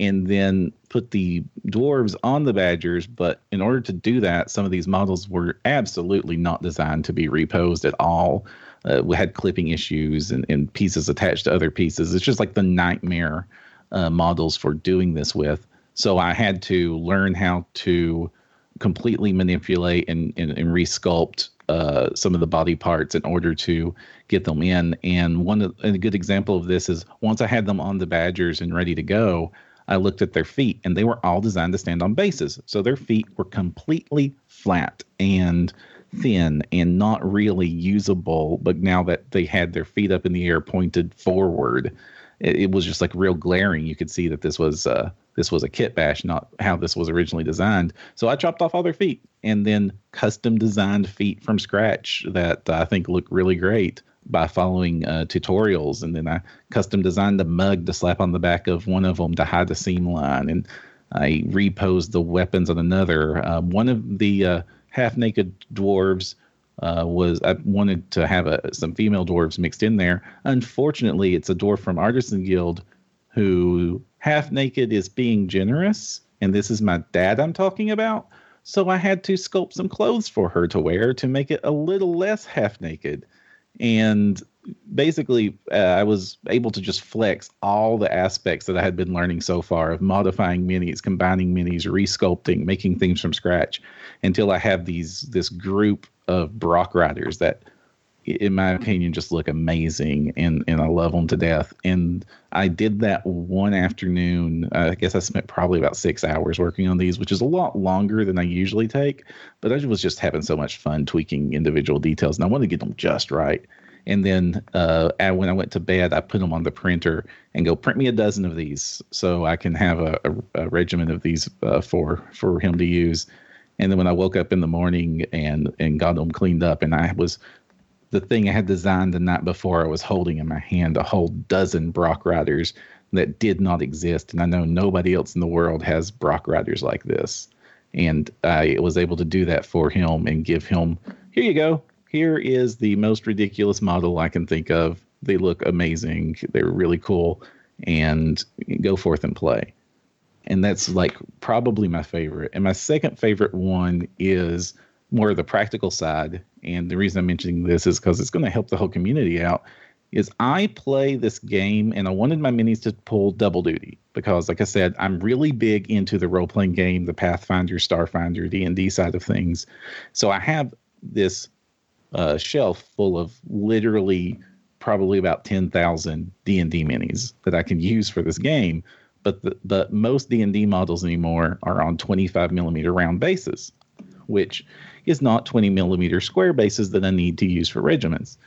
And then put the dwarves on the badgers, but in order to do that, some of these models were absolutely not designed to be reposed at all uh, we had clipping issues and, and pieces attached to other pieces. It's just like the nightmare uh, models for doing this with. So I had to learn how to completely manipulate and, and, and resculpt uh, some of the body parts in order to get them in. And one of, a good example of this is once I had them on the Badgers and ready to go, I looked at their feet and they were all designed to stand on bases. So their feet were completely flat and thin and not really usable. But now that they had their feet up in the air, pointed forward, it, it was just like real glaring. You could see that this was uh, this was a kit bash, not how this was originally designed. So I chopped off all their feet and then custom designed feet from scratch that I think look really great by following uh, tutorials. And then I custom designed a mug to slap on the back of one of them to hide the seam line. And I reposed the weapons on another. Uh, one of the uh, half naked dwarves uh, was I wanted to have a, some female dwarves mixed in there. Unfortunately, it's a dwarf from Artisan Guild who half naked is being generous, and this is my dad I'm talking about. So I had to sculpt some clothes for her to wear to make it a little less half naked. And basically, uh, I was able to just flex all the aspects that I had been learning so far of modifying minis, combining minis, resculpting, making things from scratch until I have these this group of Brock riders that, in my opinion, just look amazing and and I love them to death. And I did that one afternoon. I guess I spent probably about six hours working on these, which is a lot longer than I usually take. But I was just having so much fun tweaking individual details, and I wanted to get them just right. And then uh, when I went to bed, I put them on the printer and go print me a dozen of these so I can have a, a, a regiment of these uh, for for him to use. And then when I woke up in the morning and and got them cleaned up, and I was the thing I had designed the night before, I was holding in my hand a whole dozen Brock Riders that did not exist, and I know nobody else in the world has Brock Riders like this. And I was able to do that for him and give him, here you go. Here is the most ridiculous model I can think of. They look amazing. They're really cool, and go forth and play and that's like probably my favorite. And my second favorite one is more of the practical side. And the reason I'm mentioning this is because it's going to help the whole community out. Is I play this game and I wanted my minis to pull double duty because, like I said, I'm really big into the role playing game, the Pathfinder, Starfinder, D and D side of things. So I have this uh, shelf full of literally probably about 10,000 D&D minis that I can use for this game but the, the most D&D models anymore are on 25 millimeter round bases, which is not 20 millimeter square bases that I need to use for regiments.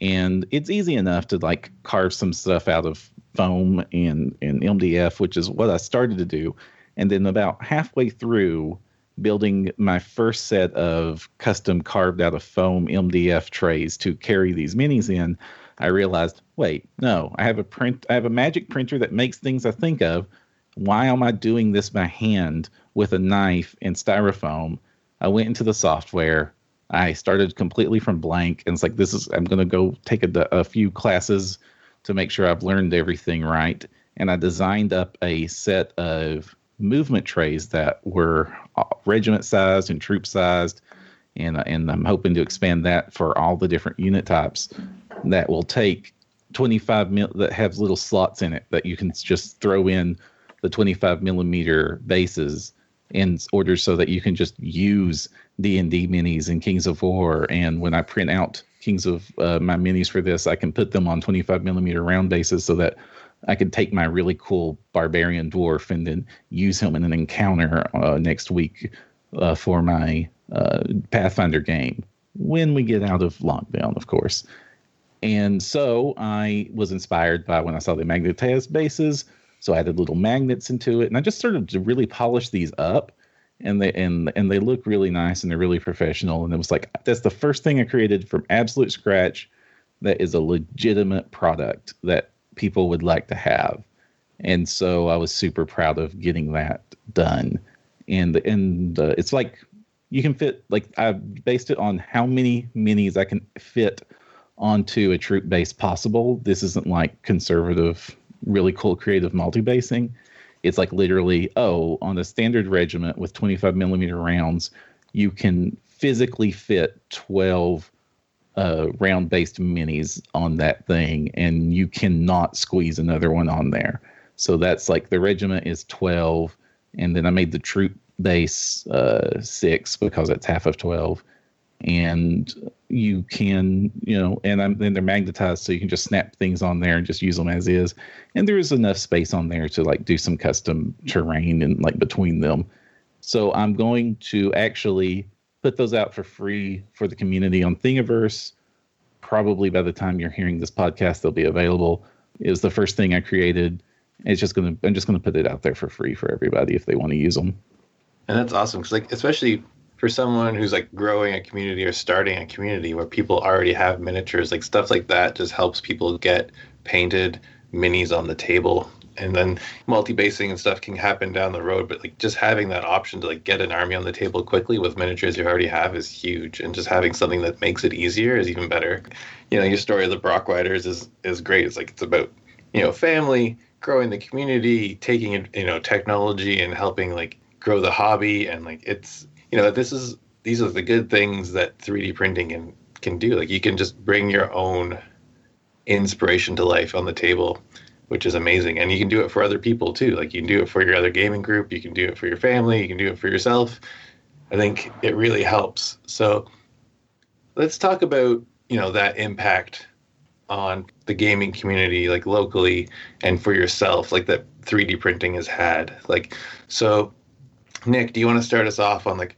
And it's easy enough to like carve some stuff out of foam and, and MDF, which is what I started to do. And then about halfway through building my first set of custom carved out of foam MDF trays to carry these minis in, I realized, wait, no, I have a print, I have a magic printer that makes things I think of. Why am I doing this by hand with a knife and styrofoam? I went into the software. I started completely from blank, and it's like this is. I'm to go take a, a few classes to make sure I've learned everything right. And I designed up a set of movement trays that were uh, regiment sized and troop sized, and and I'm hoping to expand that for all the different unit types that will take 25 mil that have little slots in it that you can just throw in the 25 millimeter bases in order so that you can just use D&D minis and Kings of War. And when I print out Kings of uh, my minis for this, I can put them on 25 millimeter round bases so that I could take my really cool barbarian dwarf and then use him in an encounter uh, next week uh, for my uh, Pathfinder game when we get out of lockdown, of course. And so I was inspired by when I saw the Magnetas bases. So I added little magnets into it, and I just started to really polish these up, and they and and they look really nice and they're really professional. And it was like that's the first thing I created from absolute scratch that is a legitimate product that people would like to have. And so I was super proud of getting that done. And and uh, it's like you can fit like I based it on how many minis I can fit onto a troop base possible. This isn't like conservative, really cool creative multi-basing. It's like literally, oh, on a standard regiment with 25 millimeter rounds, you can physically fit 12 uh, round based minis on that thing, and you cannot squeeze another one on there. So that's like the regiment is 12, and then I made the troop base uh, six because it's half of 12 and you can you know and I'm, then they're magnetized so you can just snap things on there and just use them as is. And there is enough space on there to like do some custom terrain and like between them. So i'm going to actually put those out for free for the community on thingiverse. Probably by the time you're hearing this podcast they'll be available is the first thing i created. It's just gonna i'm just gonna put it out there for free for everybody if they want to use them and that's awesome because, like, especially for someone who's like growing a community or starting a community where people already have miniatures, like stuff like that just helps people get painted minis on the table. And then multi-basing and stuff can happen down the road, but like just having that option to like get an army on the table quickly with miniatures you already have is huge. And just having something that makes it easier is even better. You know, your story of the Brock Riders is is great. It's like it's about you know family, growing the community, taking you know technology and helping like grow the hobby and like it's you know this is these are the good things that 3D printing can can do. Like you can just bring your own inspiration to life on the table, which is amazing. And you can do it for other people too. Like you can do it for your other gaming group, you can do it for your family, you can do it for yourself. I think it really helps. So let's talk about, you know, that impact on the gaming community like locally and for yourself like that 3D printing has had. Like so Nick, do you want to start us off on like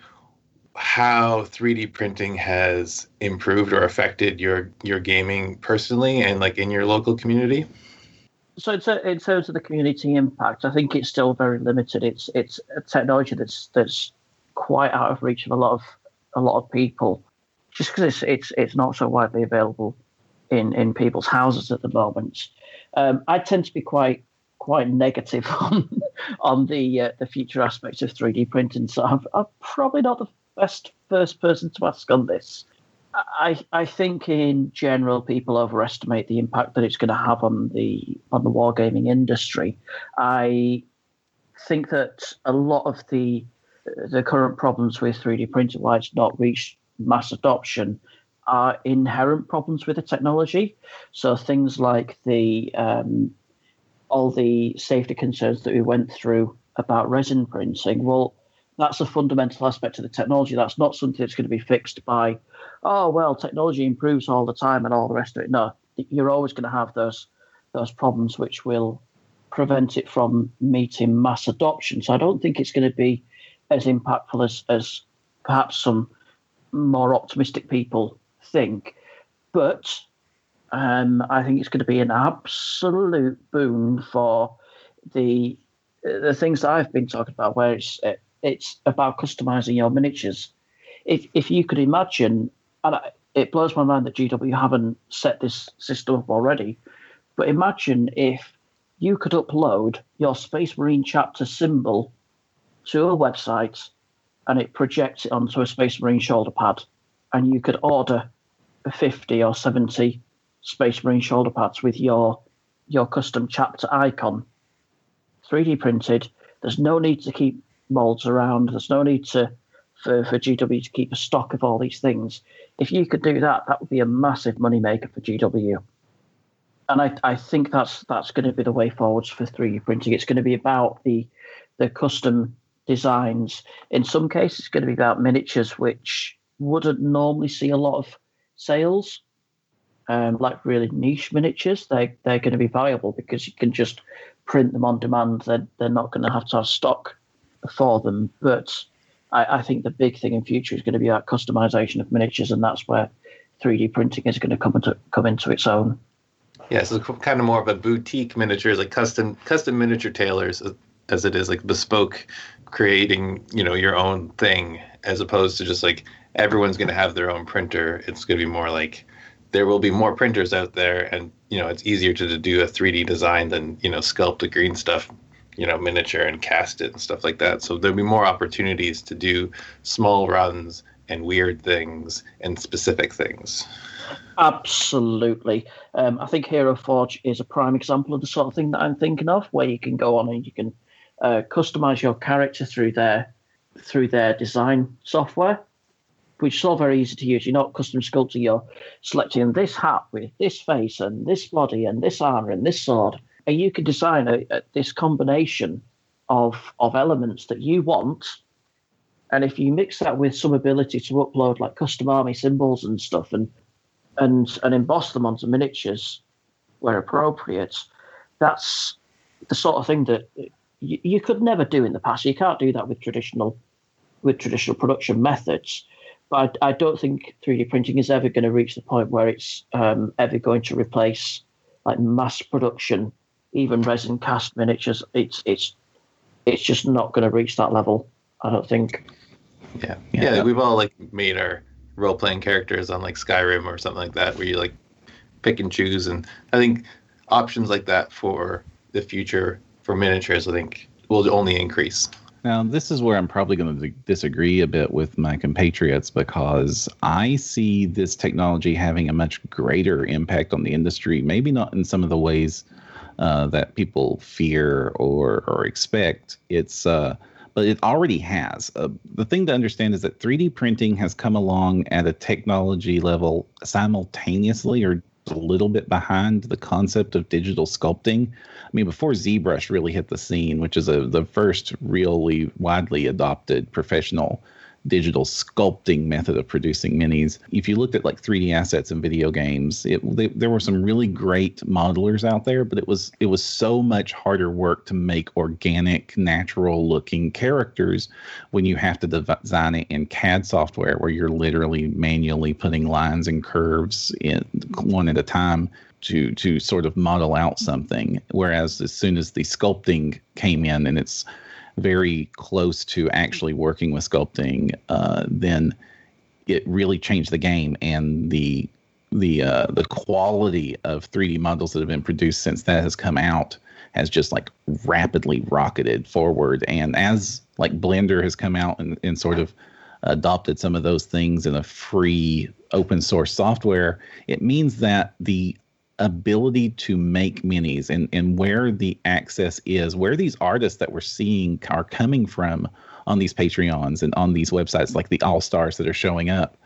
how 3D printing has improved or affected your your gaming personally and like in your local community? So in, terms of the community impact, I think it's still very limited. It's it's a technology that's that's quite out of reach of a lot of a lot of people, just because it's it's it's not so widely available in in people's houses at the moment. Um, I tend to be quite quite negative on on the uh, the future aspects of 3D printing. So I'm, I'm, probably not the best first person to ask on this. I I think in general people overestimate the impact that it's going to have on the on the wargaming industry. I think that a lot of the the current problems with 3D printing, why it's not reached mass adoption, are inherent problems with the technology. So things like the um, all the safety concerns that we went through about resin printing, well, that's a fundamental aspect of the technology. That's not something that's going to be fixed by, oh well, technology improves all the time and all the rest of it. No, you're always going to have those those problems which will prevent it from meeting mass adoption. So I don't think it's going to be as impactful as as perhaps some more optimistic people think. But um, I think it's going to be an absolute boon for the the things that I've been talking about, where it's it's about customizing your miniatures. If if you could imagine, and it blows my mind that GW haven't set this system up already, but imagine if you could upload your Space Marine chapter symbol to a website and it projects it onto a Space Marine shoulder pad, and you could order 50 or 70 Space Marine shoulder pads with your your custom chapter icon, 3D printed. There's no need to keep molds around. There's no need to for, for GW to keep a stock of all these things. If you could do that, that would be a massive moneymaker for GW. And I, I think that's that's going to be the way forwards for 3D printing. It's going to be about the the custom designs. In some cases, it's going to be about miniatures, which wouldn't normally see a lot of sales um, like really niche miniatures, they they're going to be viable because you can just print them on demand. They're they're not going to have to have stock for them. But I, I think the big thing in future is going to be that customization of miniatures, and that's where 3D printing is going to come into come into its own. Yeah, so it's kind of more of a boutique miniatures, like custom custom miniature tailors, uh, as it is like bespoke, creating you know your own thing, as opposed to just like everyone's going to have their own printer. It's going to be more like there will be more printers out there, and you know it's easier to, to do a 3D design than you know sculpt the green stuff, you know miniature and cast it and stuff like that. So there'll be more opportunities to do small runs and weird things and specific things. Absolutely. Um, I think Hero Forge is a prime example of the sort of thing that I'm thinking of, where you can go on and you can uh, customize your character through their through their design software, which is all very easy to use. You're not custom sculpting. You're selecting this hat with this face and this body and this armor and this sword, and you can design a, a, this combination of of elements that you want. And if you mix that with some ability to upload like custom army symbols and stuff, and and and emboss them onto miniatures where appropriate, that's the sort of thing that you, you could never do in the past. You can't do that with traditional with traditional production methods. But I, I don't think 3D printing is ever going to reach the point where it's um, ever going to replace like mass production, even resin cast miniatures. It's it's it's just not going to reach that level. I don't think. Yeah. yeah, yeah. We've all like made our role playing characters on like Skyrim or something like that, where you like pick and choose. And I think options like that for the future for miniatures, I think, will only increase. Now, this is where I'm probably going to disagree a bit with my compatriots because I see this technology having a much greater impact on the industry. Maybe not in some of the ways uh, that people fear or or expect. It's uh, but it already has. Uh, the thing to understand is that 3D printing has come along at a technology level simultaneously or a little bit behind the concept of digital sculpting. I mean, before ZBrush really hit the scene, which is a, the first really widely adopted professional digital sculpting method of producing minis. If you looked at like 3D assets in video games, it they, there were some really great modelers out there, but it was it was so much harder work to make organic, natural looking characters when you have to design it in CAD software where you're literally manually putting lines and curves in one at a time to to sort of model out something. Whereas as soon as the sculpting came in and it's very close to actually working with sculpting, uh, then it really changed the game and the the uh, the quality of 3D models that have been produced since that has come out has just like rapidly rocketed forward. And as like Blender has come out and, and sort of adopted some of those things in a free open source software, it means that the ability to make minis and, and where the access is, where these artists that we're seeing are coming from on these Patreons and on these websites, like the All Stars that are showing up,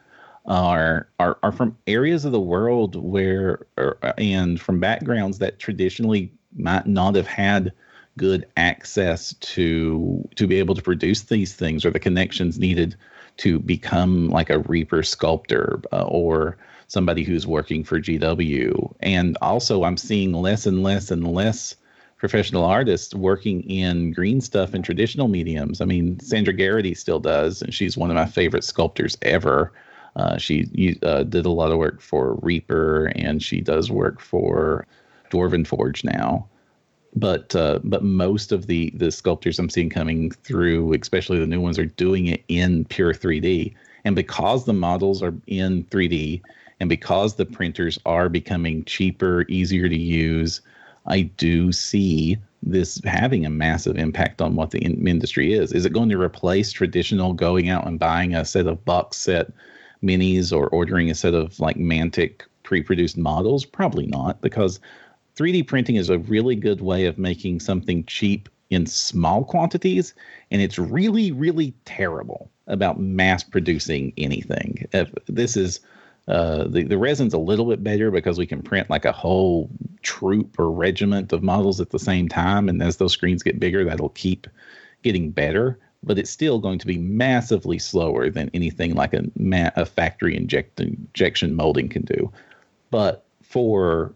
are are are from areas of the world where or, and from backgrounds that traditionally might not have had good access to to be able to produce these things or the connections needed to become like a reaper sculptor uh, or somebody who's working for GW. And also, I'm seeing less and less and less professional artists working in green stuff and traditional mediums. I mean, Sandra Garrity still does, and she's one of my favorite sculptors ever. Uh, she uh, did a lot of work for Reaper, and she does work for Dwarven Forge now. But uh, but most of the the sculptors I'm seeing coming through, especially the new ones, are doing it in pure 3D. And because the models are in 3D, and because the printers are becoming cheaper, easier to use, I do see this having a massive impact on what the in- industry is. Is it going to replace traditional going out and buying a set of box set minis or ordering a set of like Mantic pre produced models? Probably not, because 3D printing is a really good way of making something cheap in small quantities, and it's really, really terrible about mass producing anything. If this is uh, the, the resin's a little bit better because we can print like a whole troop or regiment of models at the same time. And as those screens get bigger, that'll keep getting better. But it's still going to be massively slower than anything like a, ma- a factory inject- injection molding can do. But for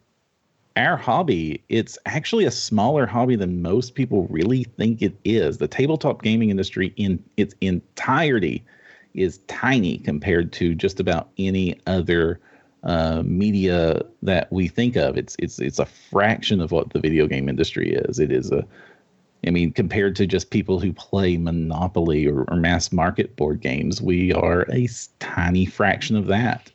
our hobby, it's actually a smaller hobby than most people really think it is. The tabletop gaming industry in its entirety is tiny compared to just about any other uh, media that we think of. It's it's it's a fraction of what the video game industry is. It is a I mean, compared to just people who play Monopoly or, or mass market board games, we are a tiny fraction of that.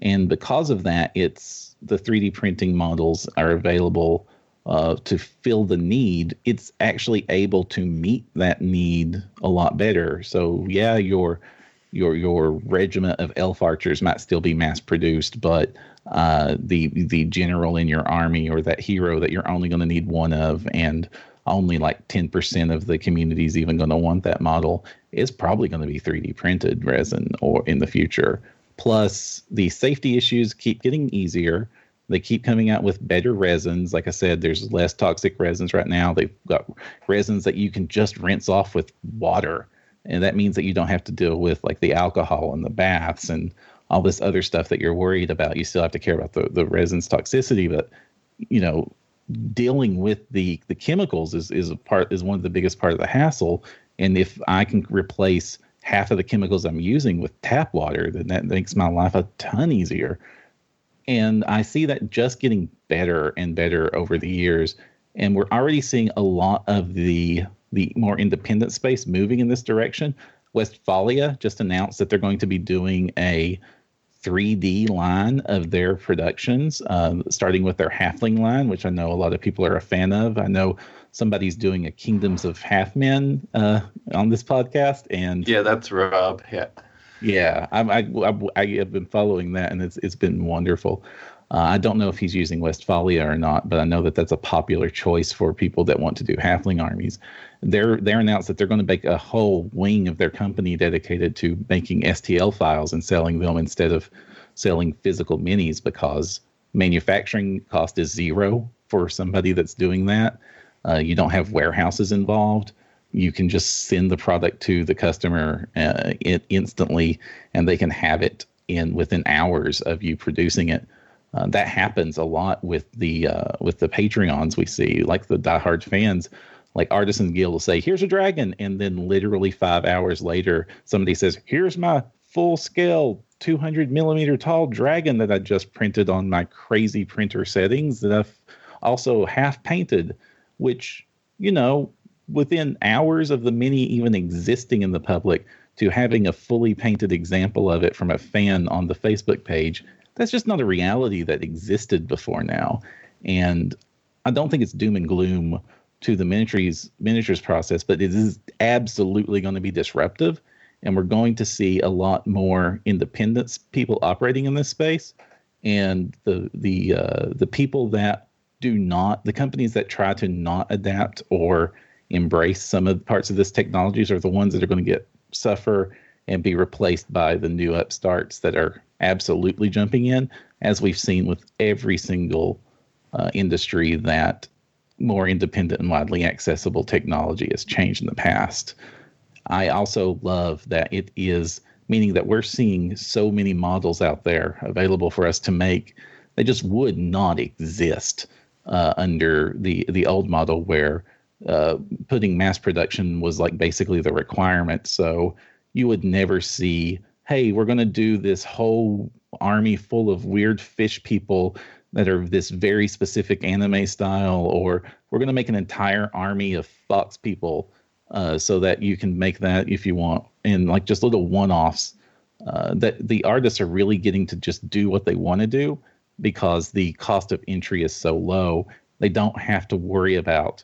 And because of that, it's the 3D printing models are available uh, to fill the need. It's actually able to meet that need a lot better. So yeah, your your your regiment of elf archers might still be mass produced, but uh, the the general in your army or that hero that you're only going to need one of, and only like 10% of the community is even going to want that model is probably going to be 3D printed resin or in the future. Plus, the safety issues keep getting easier. They keep coming out with better resins. Like I said, there's less toxic resins right now. They've got resins that you can just rinse off with water. And that means that you don't have to deal with like the alcohol and the baths and all this other stuff that you're worried about. You still have to care about the, the resin's toxicity, but you know, dealing with the the chemicals is is a part is one of the biggest part of the hassle. And if I can replace half of the chemicals I'm using with tap water, then that makes my life a ton easier. And I see that just getting better and better over the years. And we're already seeing a lot of the the more independent space moving in this direction. Westfalia just announced that they're going to be doing a 3D line of their productions, um, starting with their Halfling line, which I know a lot of people are a fan of. I know somebody's doing a Kingdoms of Half Men uh, on this podcast, and yeah, that's Rob. Yeah, yeah, I, I, I, have been following that, and it's it's been wonderful. Uh, I don't know if he's using Westfalia or not, but I know that that's a popular choice for people that want to do halfling armies. They're they're announced that they're going to make a whole wing of their company dedicated to making STL files and selling them instead of selling physical minis because manufacturing cost is zero for somebody that's doing that. Uh, you don't have warehouses involved. You can just send the product to the customer uh, it instantly, and they can have it in within hours of you producing it uh, that happens a lot with the uh, with the Patreons we see, like the diehard fans. Like Artisan Guild will say, "Here's a dragon," and then literally five hours later, somebody says, "Here's my full scale 200 millimeter tall dragon that I just printed on my crazy printer settings that I've also half painted." Which you know, within hours of the mini even existing in the public, to having a fully painted example of it from a fan on the Facebook page that's just not a reality that existed before now. And I don't think it's doom and gloom to the miniatures miniatures process, but it is absolutely going to be disruptive. And we're going to see a lot more independence people operating in this space. And the the uh, the people that do not the companies that try to not adapt or embrace some of the parts of this technologies are the ones that are going to get suffer and be replaced by the new upstarts that are absolutely jumping in, as we've seen with every single uh, industry that more independent and widely accessible technology has changed in the past. I also love that it is meaning that we're seeing so many models out there available for us to make. They just would not exist uh, under the the old model where uh, putting mass production was like basically the requirement. So you would never see, hey, we're going to do this whole army full of weird fish people that are this very specific anime style, or we're going to make an entire army of fox people uh, so that you can make that if you want, and like just little one offs. Uh, that the artists are really getting to just do what they want to do because the cost of entry is so low. They don't have to worry about,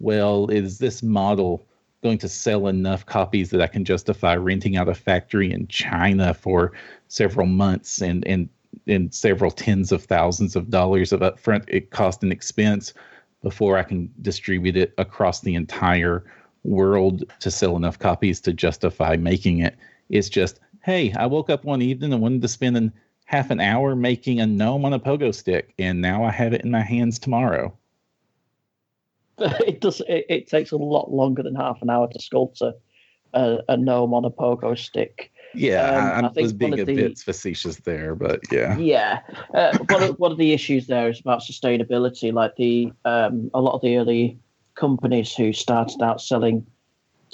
well, is this model going to sell enough copies that I can justify renting out a factory in China for several months and and and several tens of thousands of dollars of upfront it cost and expense before I can distribute it across the entire world to sell enough copies to justify making it. It's just, hey, I woke up one evening and wanted to spend an, half an hour making a gnome on a pogo stick, and now I have it in my hands tomorrow. it does. It, it, takes a lot longer than half an hour to sculpt a, a gnome on a pogo stick. Yeah, Um, I, I was being a the- bit facetious there, but yeah. Yeah, uh, one, of, one of the issues there is about sustainability. Like the um, a lot of the early companies who started out selling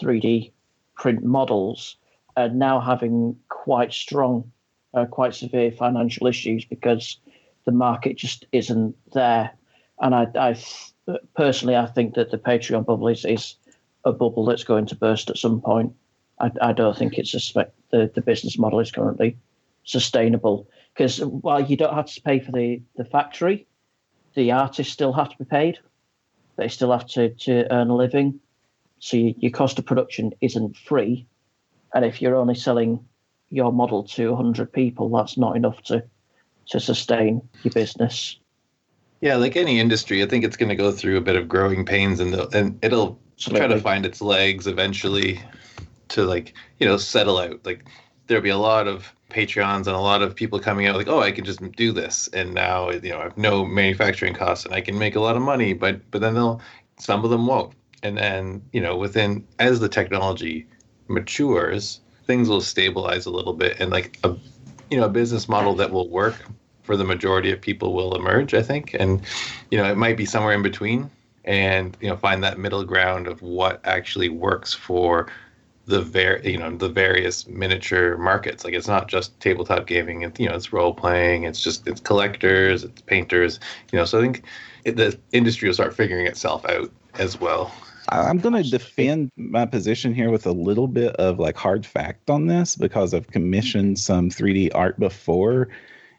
3D print models are now having quite strong, uh, quite severe financial issues because the market just isn't there. And I, I personally, I think that the Patreon bubble is, is a bubble that's going to burst at some point. I, I don't think it's a the the business model is currently sustainable because while you don't have to pay for the, the factory, the artists still have to be paid. They still have to, to earn a living. So you, your cost of production isn't free. And if you're only selling your model to 100 people, that's not enough to, to sustain your business. Yeah, like any industry, I think it's going to go through a bit of growing pains, and and it'll try to find its legs eventually to like you know settle out. Like there'll be a lot of Patreons and a lot of people coming out like, oh, I can just do this, and now you know I have no manufacturing costs and I can make a lot of money. But but then they'll some of them won't, and then you know within as the technology matures, things will stabilize a little bit, and like a you know a business model that will work for the majority of people will emerge, I think. And, you know, it might be somewhere in between and, you know, find that middle ground of what actually works for the var- you know, the various miniature markets. Like it's not just tabletop gaming, it's, you know, it's role playing, it's just, it's collectors, it's painters, you know, so I think it, the industry will start figuring itself out as well. I'm going to defend my position here with a little bit of like hard fact on this because I've commissioned some 3D art before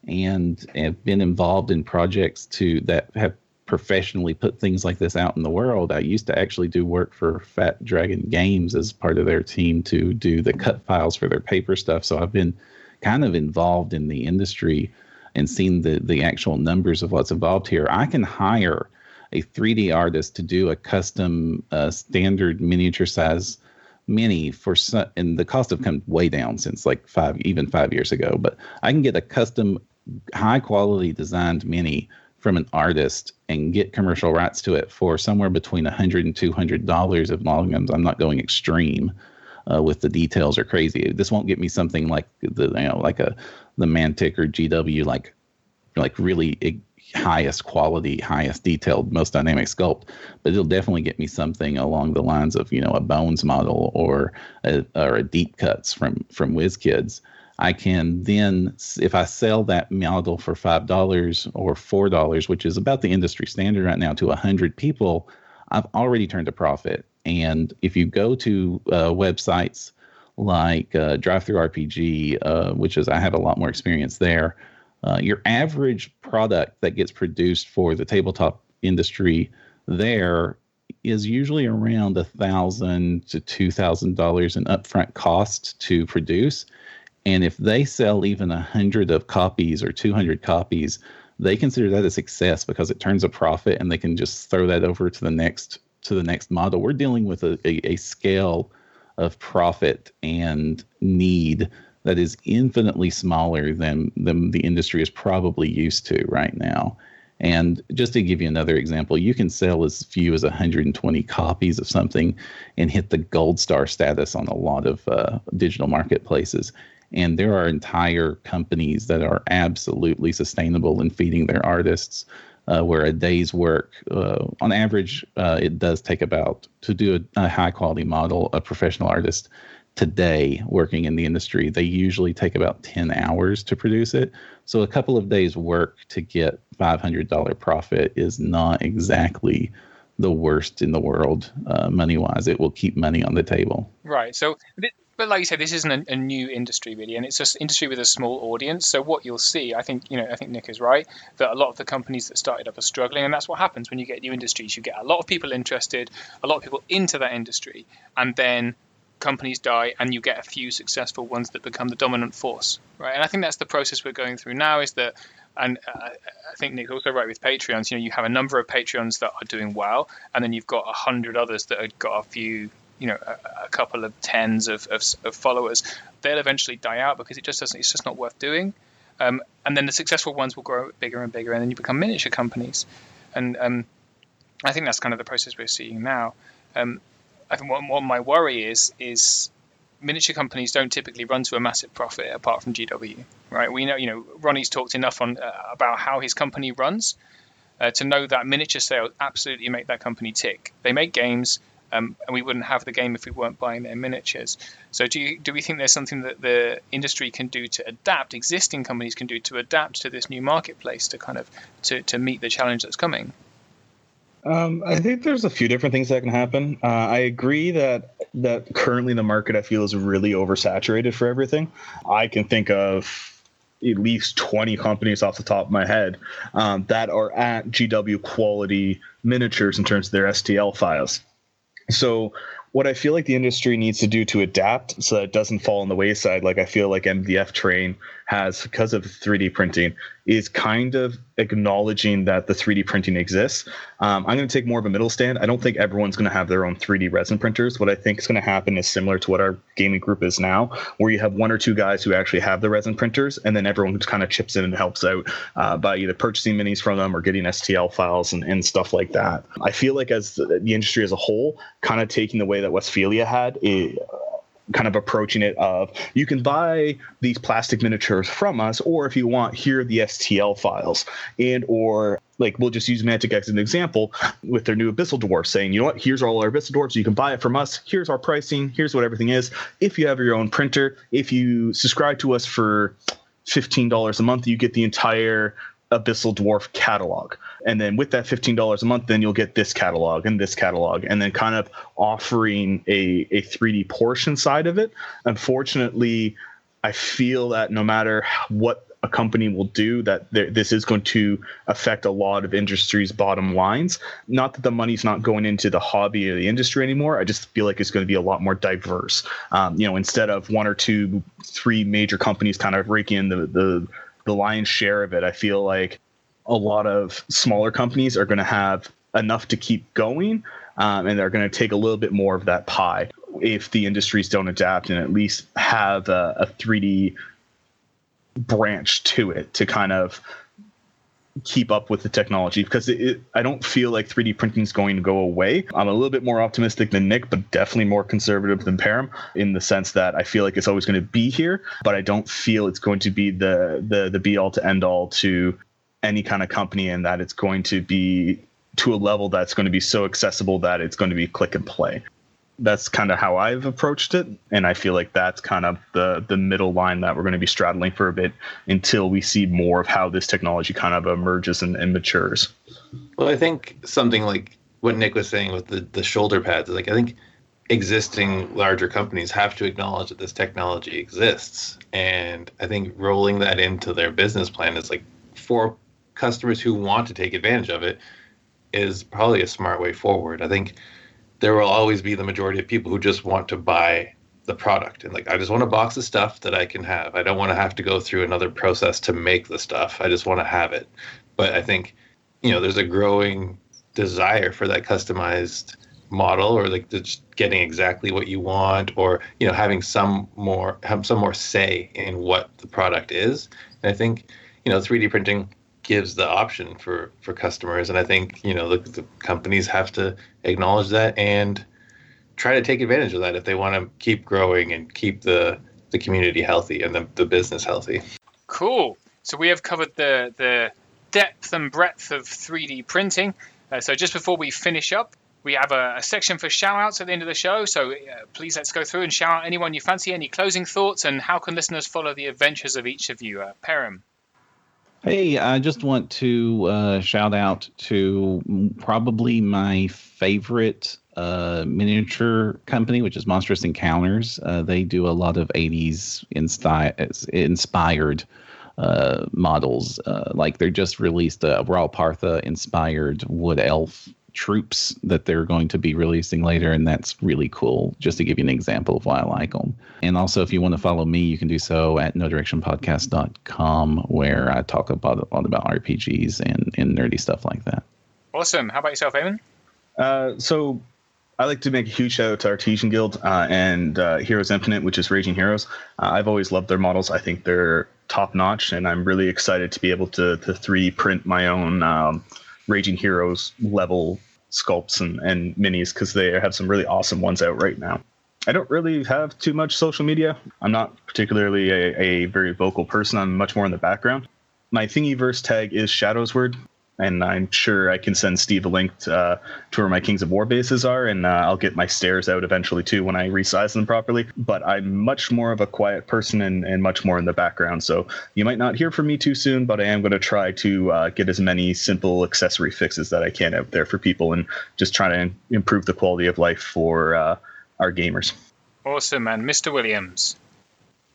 and have been involved in projects to that have professionally put things like this out in the world. I used to actually do work for Fat Dragon Games as part of their team to do the cut files for their paper stuff. So I've been kind of involved in the industry and seen the the actual numbers of what's involved here. I can hire a 3D artist to do a custom uh, standard miniature size mini for some, and the cost have come way down since like five even five years ago. But I can get a custom high quality designed mini from an artist and get commercial rights to it for somewhere between 100 and 200 dollars as I'm not going extreme uh, with the details are crazy. This won't get me something like the you know like a the Mantic or GW like like really highest quality, highest detailed, most dynamic sculpt, but it'll definitely get me something along the lines of you know a bones model or a, or a deep cuts from from WizKids. I can then, if I sell that model for five dollars or four dollars, which is about the industry standard right now, to a hundred people, I've already turned a profit. And if you go to uh, websites like uh, DriveThruRPG, uh, which is I have a lot more experience there, uh, your average product that gets produced for the tabletop industry there is usually around a thousand to two thousand dollars in upfront cost to produce. And if they sell even a hundred of copies or two hundred copies, they consider that a success because it turns a profit and they can just throw that over to the next to the next model. We're dealing with a, a, a scale of profit and need that is infinitely smaller than, than the industry is probably used to right now. And just to give you another example, you can sell as few as 120 copies of something and hit the gold star status on a lot of uh, digital marketplaces. And there are entire companies that are absolutely sustainable in feeding their artists, uh, where a day's work, uh, on average, uh, it does take about to do a, a high quality model, a professional artist today working in the industry, they usually take about 10 hours to produce it. So a couple of days work to get $500 profit is not exactly the worst in the world uh, money wise. It will keep money on the table. Right. So, th- but like you said, this isn't a, a new industry really, and it's just industry with a small audience. So what you'll see, I think, you know, I think Nick is right that a lot of the companies that started up are struggling, and that's what happens when you get new industries. You get a lot of people interested, a lot of people into that industry, and then companies die and you get a few successful ones that become the dominant force right and i think that's the process we're going through now is that and uh, i think nick's also right with patreons you know you have a number of patreons that are doing well and then you've got a hundred others that have got a few you know a, a couple of tens of, of, of, followers they'll eventually die out because it just doesn't it's just not worth doing um, and then the successful ones will grow bigger and bigger and then you become miniature companies and um, i think that's kind of the process we're seeing now um, I think what, what my worry is is miniature companies don't typically run to a massive profit apart from GW, right? We know, you know, Ronnie's talked enough on uh, about how his company runs uh, to know that miniature sales absolutely make that company tick. They make games, um, and we wouldn't have the game if we weren't buying their miniatures. So, do you, do we think there's something that the industry can do to adapt? Existing companies can do to adapt to this new marketplace to kind of to, to meet the challenge that's coming. Um, I think there's a few different things that can happen. Uh, I agree that that currently the market I feel is really oversaturated for everything. I can think of at least 20 companies off the top of my head um, that are at GW quality miniatures in terms of their STL files. So what I feel like the industry needs to do to adapt so that it doesn't fall on the wayside, like I feel like MDF terrain has because of 3D printing, is kind of acknowledging that the 3D printing exists. Um, I'm going to take more of a middle stand. I don't think everyone's going to have their own 3D resin printers. What I think is going to happen is similar to what our gaming group is now, where you have one or two guys who actually have the resin printers, and then everyone just kind of chips in and helps out uh, by either purchasing minis from them or getting STL files and, and stuff like that. I feel like as the, the industry as a whole, kind of taking the way that Westfalia had, it, kind of approaching it of you can buy these plastic miniatures from us or if you want here are the stl files. And or like we'll just use mantic as an example with their new abyssal dwarf saying you know what? Here's all our abyssal dwarfs. You can buy it from us. Here's our pricing. Here's what everything is. If you have your own printer if you subscribe to us for $15 a month you get the entire abyssal dwarf catalog and then with that $15 a month then you'll get this catalog and this catalog and then kind of offering a, a 3d portion side of it. Unfortunately i feel that no matter what a company will do that this is going to affect a lot of industry's bottom lines. Not that the money's not going into the hobby or the industry anymore i just feel like it's going to be a lot more diverse. Um, you know instead of one or two three major companies kind of raking in the, the the lion's share of it i feel like a lot of smaller companies are going to have enough to keep going um, and they're going to take a little bit more of that pie if the industries don't adapt and at least have a, a 3d branch to it to kind of keep up with the technology because it, it, I don't feel like 3D printing is going to go away. I'm a little bit more optimistic than Nick, but definitely more conservative than Param in the sense that I feel like it's always going to be here, but I don't feel it's going to be the the the be all to end all to any kind of company and that it's going to be to a level that's going to be so accessible that it's going to be click and play. That's kind of how I've approached it, and I feel like that's kind of the the middle line that we're going to be straddling for a bit until we see more of how this technology kind of emerges and, and matures. Well, I think something like what Nick was saying with the the shoulder pads, like I think existing larger companies have to acknowledge that this technology exists, and I think rolling that into their business plan is like for customers who want to take advantage of it is probably a smart way forward. I think there will always be the majority of people who just want to buy the product and like I just want a box of stuff that I can have. I don't want to have to go through another process to make the stuff. I just want to have it. But I think you know there's a growing desire for that customized model or like just getting exactly what you want or you know having some more have some more say in what the product is. And I think you know 3D printing gives the option for for customers. And i think you know the, the companies have to acknowledge that and try to take advantage of that if they want to keep growing and keep the the community healthy and the, the business healthy. Cool. So we have covered the the depth and breadth of 3d printing. Uh, so just before we finish up we have a, a, section for shout outs at the end of the show. So uh, please let's go through and shout out anyone you fancy any closing thoughts and how can listeners follow the adventures of each of you uh. Hey, I just want to uh, shout out to probably my favorite uh, miniature company, which is Monstrous Encounters. Uh, they do a lot of 80s insti- inspired uh, models. Uh, like they just released a Ral Partha inspired wood elf troops that they're going to be releasing later, and that's really cool. Just to give you an example of why I like them. And also, if you want to follow me, you can do so at nodirectionpodcast.com, where I talk about a lot about RPGs and, and nerdy stuff like that. Awesome. How about yourself, Eamon? Uh, so I like to make a huge shout out to Artisan Guild uh, and uh, Heroes Infinite, which is Raging Heroes. Uh, I've always loved their models. I think they're top notch, and I'm really excited to be able to to 3D print my own um, Raging Heroes level sculpts and, and minis because they have some really awesome ones out right now. I don't really have too much social media. I'm not particularly a, a very vocal person. I'm much more in the background. My Thingiverse tag is Shadowsword, and I'm sure I can send Steve a link to, uh, to where my Kings of War bases are, and uh, I'll get my stairs out eventually too when I resize them properly. But I'm much more of a quiet person and, and much more in the background, so you might not hear from me too soon. But I am going to try to uh, get as many simple accessory fixes that I can out there for people, and just trying to improve the quality of life for uh, our gamers. Awesome, man, Mr. Williams.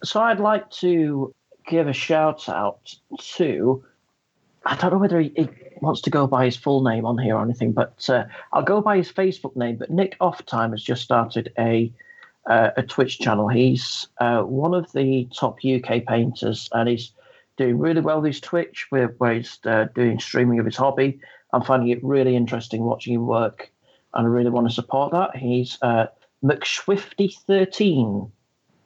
So I'd like to give a shout out to. I don't know whether he, he wants to go by his full name on here or anything, but uh, I'll go by his Facebook name. But Nick Offtime has just started a uh, a Twitch channel. He's uh, one of the top UK painters, and he's doing really well with his Twitch, where, where he's uh, doing streaming of his hobby. I'm finding it really interesting watching him work, and I really want to support that. He's uh, McSwifty13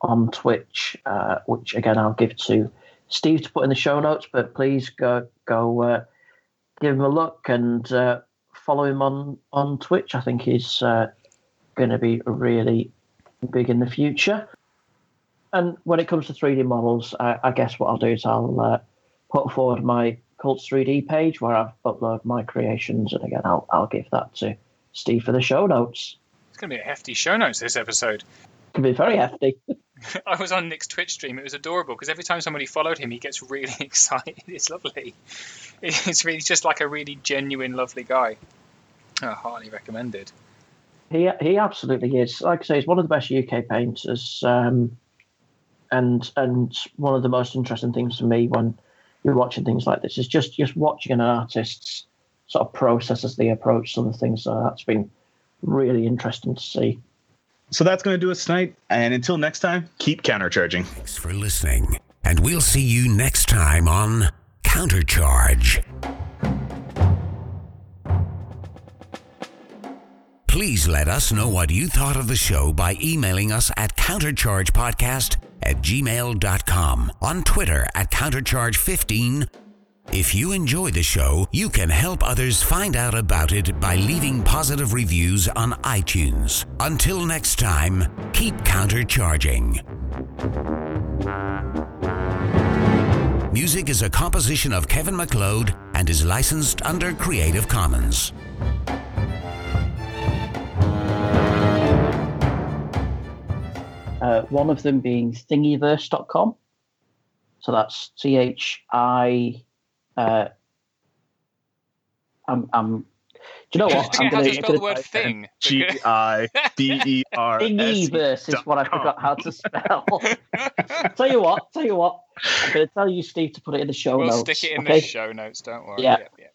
on Twitch, uh, which again I'll give to Steve to put in the show notes. But please go go uh, give him a look and uh, follow him on on Twitch. I think he's uh, going to be really big in the future. And when it comes to 3D models, I, I guess what I'll do is I'll uh, put forward my Cults 3D page where I've uploaded my creations, and again I'll I'll give that to Steve for the show notes. It's going to be a hefty show notes this episode. Can be very hefty. I was on Nick's Twitch stream. It was adorable because every time somebody followed him, he gets really excited. It's lovely. It's really just like a really genuine, lovely guy. Oh, highly recommended. He he absolutely is. Like I say, he's one of the best UK painters, um, and and one of the most interesting things to me when you're watching things like this is just just watching an artist's sort of process as they approach some of the things. So that's been really interesting to see. So that's going to do us tonight. And until next time, keep countercharging. Thanks for listening, and we'll see you next time on Countercharge. Please let us know what you thought of the show by emailing us at counterchargepodcast at gmail.com, on Twitter at countercharge15. If you enjoy the show, you can help others find out about it by leaving positive reviews on iTunes. Until next time, keep countercharging. Music is a composition of Kevin MacLeod and is licensed under Creative Commons. Uh, one of them being thingiverse.com. So that's T H I. Uh, I'm, I'm, do you know what? How I'm to gonna- spell the gonna word type thing? G I D E R S. E Thingiverse is what I forgot how to spell. tell you what, tell you what, I'm going to tell you, Steve, to put it in the show We'll notes. stick it in okay? the show notes. Don't worry. Yeah. Yep, yep.